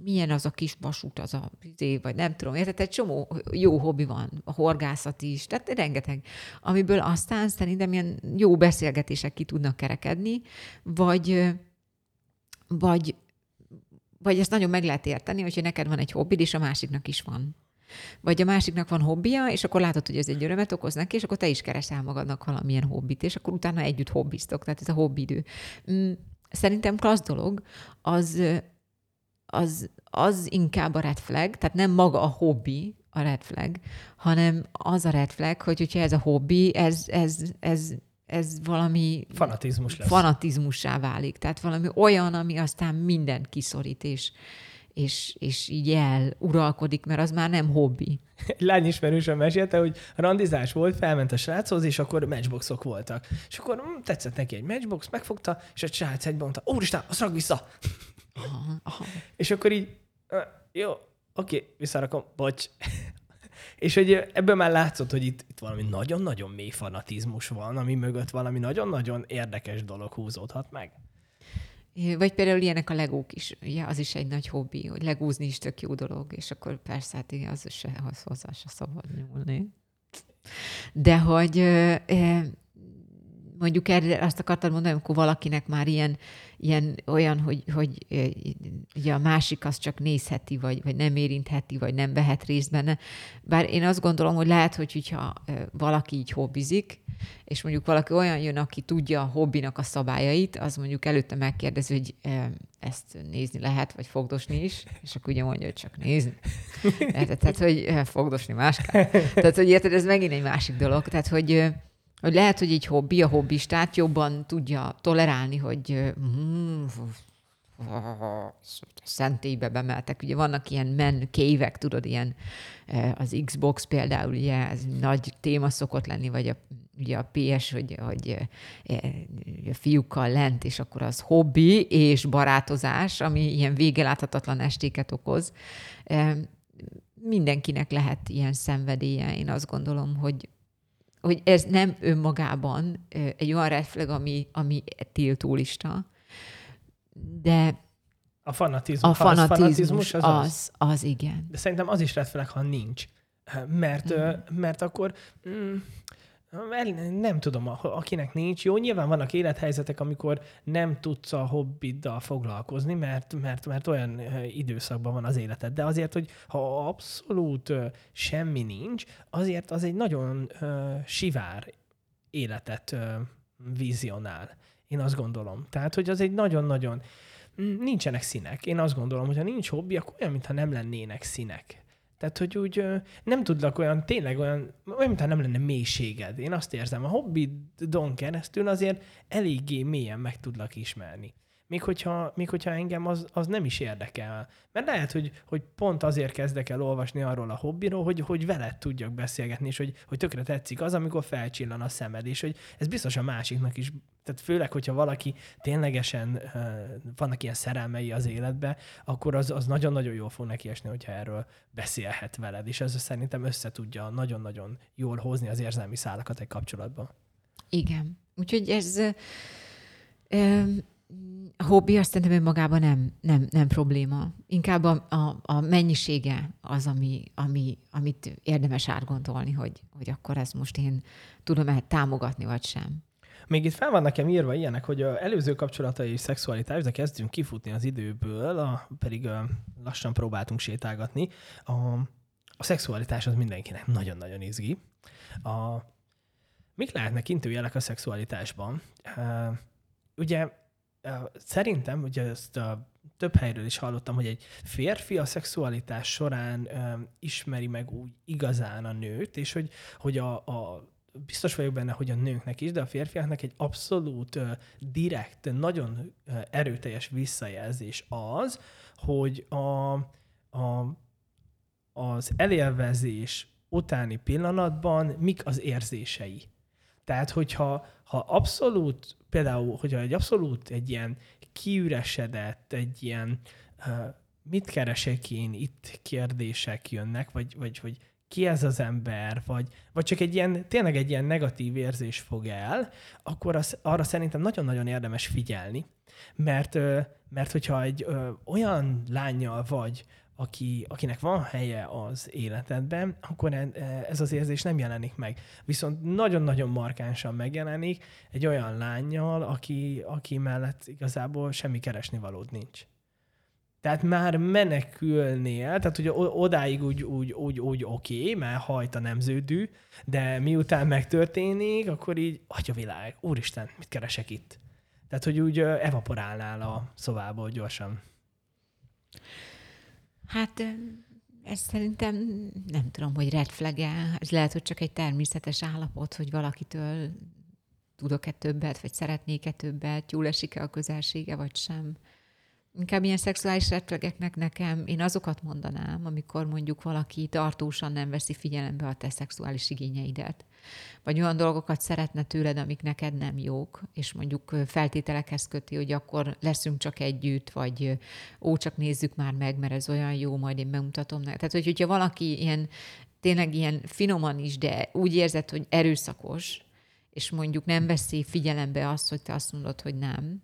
milyen az a kis vasút, az a izé, vagy nem tudom, érted? Egy csomó jó hobbi van, a horgászat is, tehát rengeteg, amiből aztán szerintem ilyen jó beszélgetések ki tudnak kerekedni, vagy, vagy vagy ezt nagyon meg lehet érteni, hogyha neked van egy hobbid, és a másiknak is van. Vagy a másiknak van hobbija, és akkor látod, hogy ez egy örömet okoz neki, és akkor te is keresel magadnak valamilyen hobbit, és akkor utána együtt hobbiztok, tehát ez a hobbidő. Mm, szerintem klassz dolog, az, az, az inkább a red flag, tehát nem maga a hobbi a red flag, hanem az a red flag, hogy hogyha ez a hobbi, ez, ez, ez ez valami fanatizmus lesz. fanatizmussá válik. Tehát valami olyan, ami aztán mindent kiszorít, és, és, és így el uralkodik, mert az már nem hobbi. Egy lányismerősöm mesélte, hogy randizás volt, felment a sráchoz, és akkor matchboxok voltak. És akkor hm, tetszett neki egy matchbox, megfogta, és a srác egy mondta, úristen, azt rak vissza! Aha, aha. És akkor így, jó, oké, visszarakom, bocs. És hogy ebből már látszott, hogy itt, itt valami nagyon-nagyon mély fanatizmus van, ami mögött valami nagyon-nagyon érdekes dolog húzódhat meg. Vagy például ilyenek a legók is, ugye az is egy nagy hobbi, hogy legózni is tök jó dolog, és akkor persze, hát igen, az se, hozzá se szabad nyúlni. De hogy mondjuk erre azt akartad mondani, amikor valakinek már ilyen, ilyen olyan, hogy, hogy ugye a másik azt csak nézheti, vagy, vagy nem érintheti, vagy nem vehet részt benne. Bár én azt gondolom, hogy lehet, hogy hogyha valaki így hobbizik, és mondjuk valaki olyan jön, aki tudja a hobbinak a szabályait, az mondjuk előtte megkérdezi, hogy ezt nézni lehet, vagy fogdosni is, és akkor ugye mondja, hogy csak nézni. Tehát, hogy fogdosni máskább. Tehát, hogy érted, ez megint egy másik dolog. Tehát, hogy hogy lehet, hogy egy hobbi, a hobbistát jobban tudja tolerálni, hogy mm, szentélybe bemeltek. Ugye vannak ilyen men kévek, tudod, ilyen az Xbox például, ugye ez nagy téma szokott lenni, vagy a, ugye a PS, hogy, hogy a fiúkkal lent, és akkor az hobbi és barátozás, ami ilyen végeláthatatlan estéket okoz. Mindenkinek lehet ilyen szenvedélye. Én azt gondolom, hogy hogy ez nem önmagában egy olyan red flag, ami, ami tiltólista, de a fanatizmus, a fanatizmus, az, az, az, az igen. De szerintem az is red flag, ha nincs. Mert, mm. mert akkor mm, nem tudom, akinek nincs. Jó, nyilván vannak élethelyzetek, amikor nem tudsz a hobbiddal foglalkozni, mert, mert, mert olyan időszakban van az életed. De azért, hogy ha abszolút semmi nincs, azért az egy nagyon uh, sivár életet uh, vizionál. Én azt gondolom. Tehát, hogy az egy nagyon-nagyon... Nincsenek színek. Én azt gondolom, hogy ha nincs hobbi, akkor olyan, mintha nem lennének színek. Tehát, hogy úgy nem tudlak olyan, tényleg olyan, olyan, mintha nem lenne mélységed. Én azt érzem, a hobbidon keresztül azért eléggé mélyen meg tudlak ismerni. Még hogyha, még hogyha engem az, az nem is érdekel. Mert lehet, hogy, hogy pont azért kezdek el olvasni arról a hobbiról, hogy, hogy veled tudjak beszélgetni, és hogy, hogy tökre tetszik az, amikor felcsillan a szemed, és hogy ez biztos a másiknak is tehát főleg, hogyha valaki ténylegesen vannak ilyen szerelmei az életbe, akkor az, az nagyon-nagyon jól fog neki esni, hogyha erről beszélhet veled, és ez szerintem össze tudja nagyon-nagyon jól hozni az érzelmi szálakat egy kapcsolatban. Igen. Úgyhogy ez ö, a hobbi azt szerintem önmagában nem, nem, nem probléma. Inkább a, a, a mennyisége az, ami, ami, amit érdemes átgondolni, hogy, hogy akkor ezt most én tudom-e támogatni, vagy sem. Még itt fel vannak nekem írva ilyenek, hogy a előző kapcsolatai és szexualitás, de kezdünk kifutni az időből, a, pedig a, lassan próbáltunk sétálgatni. A, a szexualitás az mindenkinek nagyon-nagyon izgi. A, mik lehetnek intőjelek a szexualitásban? Uh, ugye szerintem, ugye ezt uh, több helyről is hallottam, hogy egy férfi a szexualitás során um, ismeri meg úgy igazán a nőt, és hogy, hogy a, a biztos vagyok benne, hogy a nőknek is, de a férfiaknak egy abszolút uh, direkt, nagyon uh, erőteljes visszajelzés az, hogy a, a, az elélvezés utáni pillanatban mik az érzései. Tehát, hogyha ha abszolút, például, hogyha egy abszolút egy ilyen kiüresedett, egy ilyen uh, mit keresek én itt kérdések jönnek, vagy, vagy hogy ki ez az ember, vagy, vagy csak egy ilyen, tényleg egy ilyen negatív érzés fog el, akkor az, arra szerintem nagyon-nagyon érdemes figyelni, mert, mert hogyha egy ö, olyan lányjal vagy, aki, akinek van helye az életedben, akkor e, ez az érzés nem jelenik meg. Viszont nagyon-nagyon markánsan megjelenik egy olyan lányjal, aki, aki mellett igazából semmi keresni valód nincs. Tehát már menekülnél, tehát ugye odáig úgy, úgy, úgy, úgy oké, mert hajt a nemződű, de miután megtörténik, akkor így, atya világ, úristen, mit keresek itt? Tehát, hogy úgy evaporálnál a szobából gyorsan. Hát ez szerintem nem tudom, hogy red flag -e. Ez lehet, hogy csak egy természetes állapot, hogy valakitől tudok-e többet, vagy szeretnék-e többet, jól esik-e a közelsége, vagy sem. Inkább ilyen szexuális rettegeknek nekem, én azokat mondanám, amikor mondjuk valaki tartósan nem veszi figyelembe a te szexuális igényeidet. Vagy olyan dolgokat szeretne tőled, amik neked nem jók, és mondjuk feltételekhez köti, hogy akkor leszünk csak együtt, vagy ó, csak nézzük már meg, mert ez olyan jó, majd én megmutatom neked. Tehát, hogy, hogyha valaki ilyen, tényleg ilyen finoman is, de úgy érzed, hogy erőszakos, és mondjuk nem veszi figyelembe azt, hogy te azt mondod, hogy nem,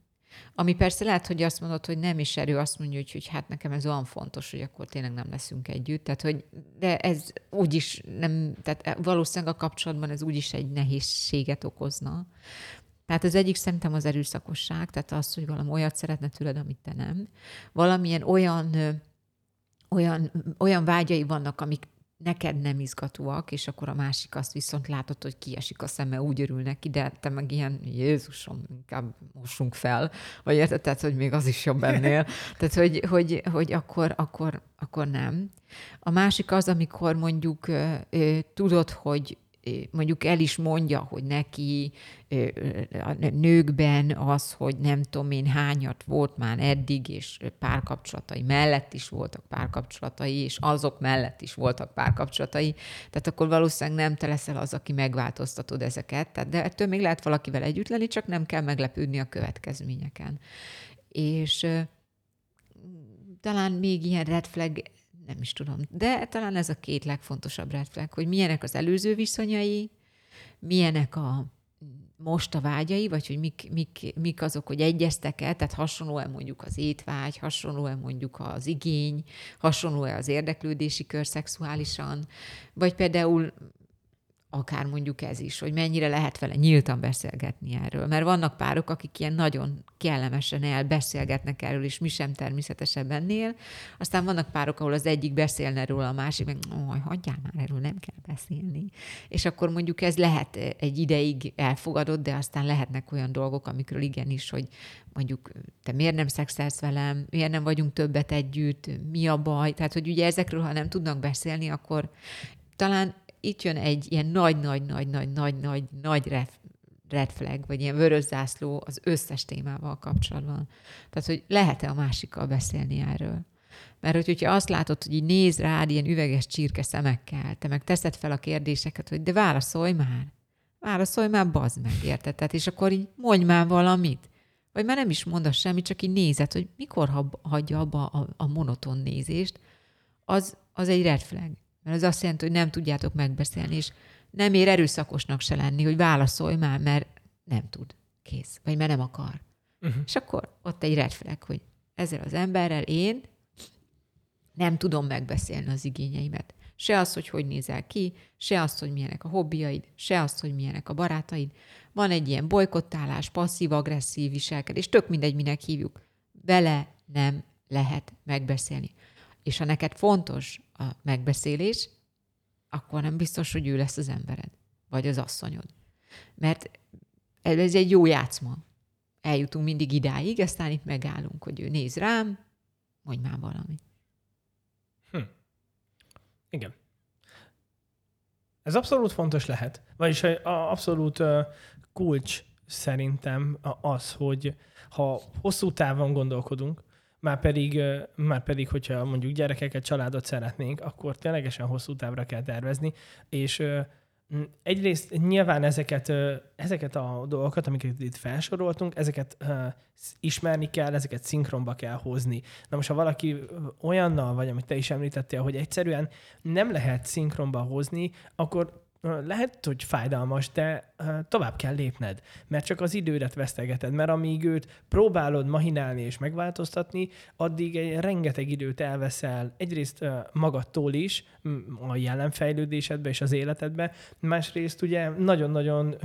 ami persze lehet, hogy azt mondod, hogy nem is erő, azt mondja, hogy, hogy hát nekem ez olyan fontos, hogy akkor tényleg nem leszünk együtt. Tehát, hogy, de ez úgyis nem, tehát valószínűleg a kapcsolatban ez úgyis egy nehézséget okozna. Tehát az egyik szerintem az erőszakosság, tehát az, hogy valami olyat szeretne tőled, amit te nem. Valamilyen olyan, olyan, olyan vágyai vannak, amik neked nem izgatóak, és akkor a másik azt viszont látod, hogy kiesik a szeme, úgy örül neki, de te meg ilyen, Jézusom, inkább mossunk fel, vagy érted, tehát, hogy még az is jobb ennél. Tehát, hogy, hogy, hogy akkor, akkor, akkor nem. A másik az, amikor mondjuk tudod, hogy mondjuk el is mondja, hogy neki a nőkben az, hogy nem tudom én hányat volt már eddig, és párkapcsolatai mellett is voltak párkapcsolatai, és azok mellett is voltak párkapcsolatai, tehát akkor valószínűleg nem te leszel az, aki megváltoztatod ezeket, tehát, de ettől még lehet valakivel együtt lenni, csak nem kell meglepődni a következményeken. És talán még ilyen red flag nem is tudom. De talán ez a két legfontosabb red hogy milyenek az előző viszonyai, milyenek a most a vágyai, vagy hogy mik, mik, mik azok, hogy egyeztek-e, tehát hasonló-e mondjuk az étvágy, hasonló-e mondjuk az igény, hasonló-e az érdeklődési kör szexuálisan, vagy például akár mondjuk ez is, hogy mennyire lehet vele nyíltan beszélgetni erről. Mert vannak párok, akik ilyen nagyon kellemesen elbeszélgetnek erről, és mi sem természetesebb ennél. Aztán vannak párok, ahol az egyik beszélne róla, a másik meg, oj, hagyjál már, erről nem kell beszélni. És akkor mondjuk ez lehet egy ideig elfogadott, de aztán lehetnek olyan dolgok, amikről igenis, hogy mondjuk te miért nem szexelsz velem, miért nem vagyunk többet együtt, mi a baj. Tehát, hogy ugye ezekről, ha nem tudnak beszélni, akkor talán itt jön egy ilyen nagy-nagy-nagy-nagy-nagy-nagy-nagy red flag, vagy ilyen vörös zászló az összes témával kapcsolatban. Tehát, hogy lehet-e a másikkal beszélni erről? Mert hogy, hogyha azt látod, hogy így néz rád ilyen üveges csirke szemekkel, te meg teszed fel a kérdéseket, hogy de válaszolj már. Válaszolj már, bazd meg, érted? Tehát, és akkor így mondj már valamit. Vagy már nem is mondasz semmit, csak így nézed, hogy mikor hagyja abba a, a monoton nézést, az, az egy red flag. Mert az azt jelenti, hogy nem tudjátok megbeszélni, és nem ér erőszakosnak se lenni, hogy válaszolj már, mert nem tud. Kész. Vagy mert nem akar. Uh-huh. És akkor ott egy red flag, hogy ezzel az emberrel én nem tudom megbeszélni az igényeimet. Se az, hogy hogy nézel ki, se azt, hogy milyenek a hobbiaid, se azt, hogy milyenek a barátaid. Van egy ilyen bolykottálás, passzív-agresszív viselkedés, tök mindegy, minek hívjuk. Vele nem lehet megbeszélni. És ha neked fontos a megbeszélés, akkor nem biztos, hogy ő lesz az embered, vagy az asszonyod. Mert ez egy jó játszma. Eljutunk mindig idáig, aztán itt megállunk, hogy ő néz rám, mondj már valamit. Hm. Igen. Ez abszolút fontos lehet. Vagyis abszolút kulcs szerintem az, hogy ha hosszú távon gondolkodunk, már pedig, már pedig, hogyha mondjuk gyerekeket, családot szeretnénk, akkor ténylegesen hosszú távra kell tervezni, és egyrészt nyilván ezeket, ezeket a dolgokat, amiket itt felsoroltunk, ezeket ismerni kell, ezeket szinkronba kell hozni. Na most, ha valaki olyannal vagy, amit te is említettél, hogy egyszerűen nem lehet szinkronba hozni, akkor lehet, hogy fájdalmas, de tovább kell lépned, mert csak az idődet vesztegeted, mert amíg őt próbálod mahinálni és megváltoztatni, addig egy rengeteg időt elveszel egyrészt magadtól is, a jelenfejlődésedbe és az életedbe, másrészt ugye nagyon-nagyon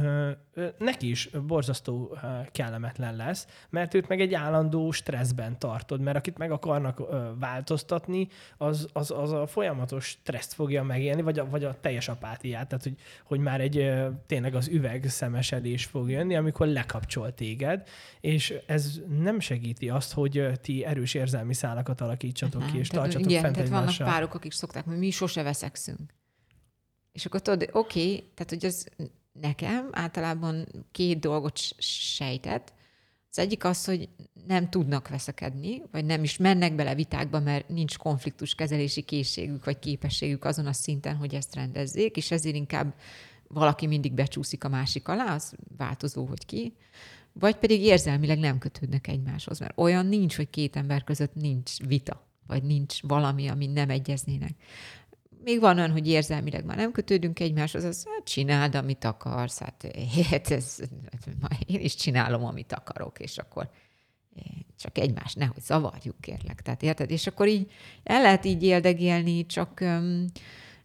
neki is borzasztó kellemetlen lesz, mert őt meg egy állandó stresszben tartod, mert akit meg akarnak változtatni, az, az, az a folyamatos stresszt fogja megélni, vagy a, vagy a teljes apátiát, tehát hogy, hogy már egy tényleg az üveg szemesedés fog jönni, amikor lekapcsol téged, és ez nem segíti azt, hogy ti erős érzelmi szálakat alakítsatok uh-huh. ki, és tehát, tartsatok igen, fent tehát vannak párok, akik szokták, hogy mi sose veszekszünk. És akkor tudod, oké, okay, tehát hogy az nekem általában két dolgot sejtett. Az egyik az, hogy nem tudnak veszekedni, vagy nem is mennek bele vitákba, mert nincs konfliktus kezelési készségük, vagy képességük azon a szinten, hogy ezt rendezzék, és ezért inkább valaki mindig becsúszik a másik alá, az változó, hogy ki, vagy pedig érzelmileg nem kötődnek egymáshoz, mert olyan nincs, hogy két ember között nincs vita, vagy nincs valami, ami nem egyeznének még van olyan, hogy érzelmileg már nem kötődünk egymáshoz, az hát csináld, amit akarsz, hát, hát ez, én is csinálom, amit akarok, és akkor csak egymás nehogy zavarjuk, kérlek. Tehát érted? És akkor így el lehet így éldegélni, csak um,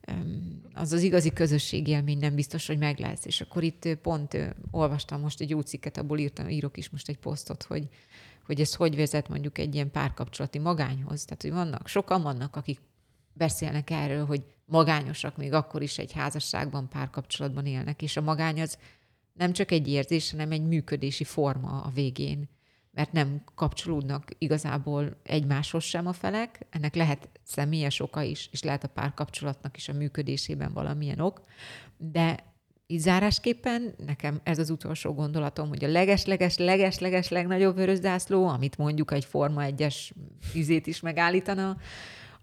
um, az az igazi közösségélmény nem biztos, hogy meg lesz. És akkor itt pont uh, olvastam most egy jó cikket, abból írtam, írok is most egy posztot, hogy, hogy ez hogy vezet mondjuk egy ilyen párkapcsolati magányhoz. Tehát, hogy vannak, sokan vannak, akik beszélnek erről, hogy magányosak még akkor is egy házasságban, párkapcsolatban élnek, és a magány az nem csak egy érzés, hanem egy működési forma a végén, mert nem kapcsolódnak igazából egymáshoz sem a felek, ennek lehet személyes oka is, és lehet a párkapcsolatnak is a működésében valamilyen ok, de így zárásképpen nekem ez az utolsó gondolatom, hogy a leges-leges, leges-leges legnagyobb vöröszászló, amit mondjuk egy Forma egyes izét is megállítana,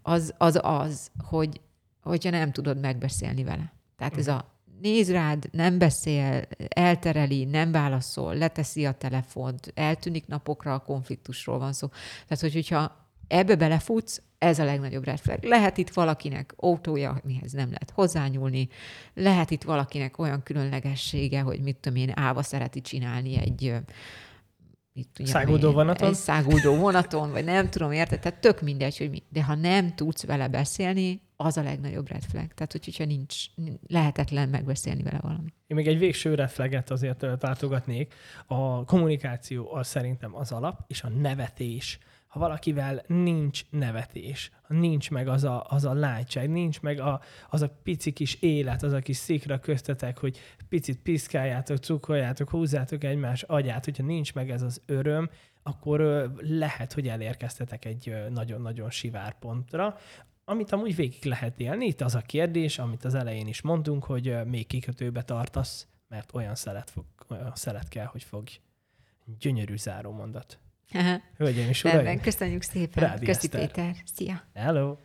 az az, az hogy, hogyha nem tudod megbeszélni vele. Tehát ez a néz rád, nem beszél, eltereli, nem válaszol, leteszi a telefont, eltűnik napokra a konfliktusról van szó. Tehát, hogy, hogyha ebbe belefutsz, ez a legnagyobb red flag. Lehet itt valakinek autója, mihez nem lehet hozzányúlni, lehet itt valakinek olyan különlegessége, hogy mit tudom én, állva szereti csinálni egy mit tudjam, száguldó vonaton? Egy száguldó vonaton, vagy nem tudom, érted? Tehát tök mindegy, hogy mi. De ha nem tudsz vele beszélni, az a legnagyobb red flag. Tehát, hogy, hogyha nincs, lehetetlen megbeszélni vele valami. Én még egy végső red flaget azért tartogatnék. A kommunikáció az szerintem az alap, és a nevetés ha valakivel nincs nevetés, nincs meg az a, az a látság, nincs meg a, az a pici kis élet, az a kis szikra köztetek, hogy picit piszkáljátok, cukoljátok, húzzátok egymás agyát, hogyha nincs meg ez az öröm, akkor lehet, hogy elérkeztetek egy nagyon-nagyon sivár pontra, amit amúgy végig lehet élni. Itt az a kérdés, amit az elején is mondtunk, hogy még kikötőbe tartasz, mert olyan szelet, fog, olyan szelet kell, hogy fogj. Gyönyörű záró mondat. Hölgyeim és uraim. Köszönjük szépen. Köszi Péter. Szia. Hello.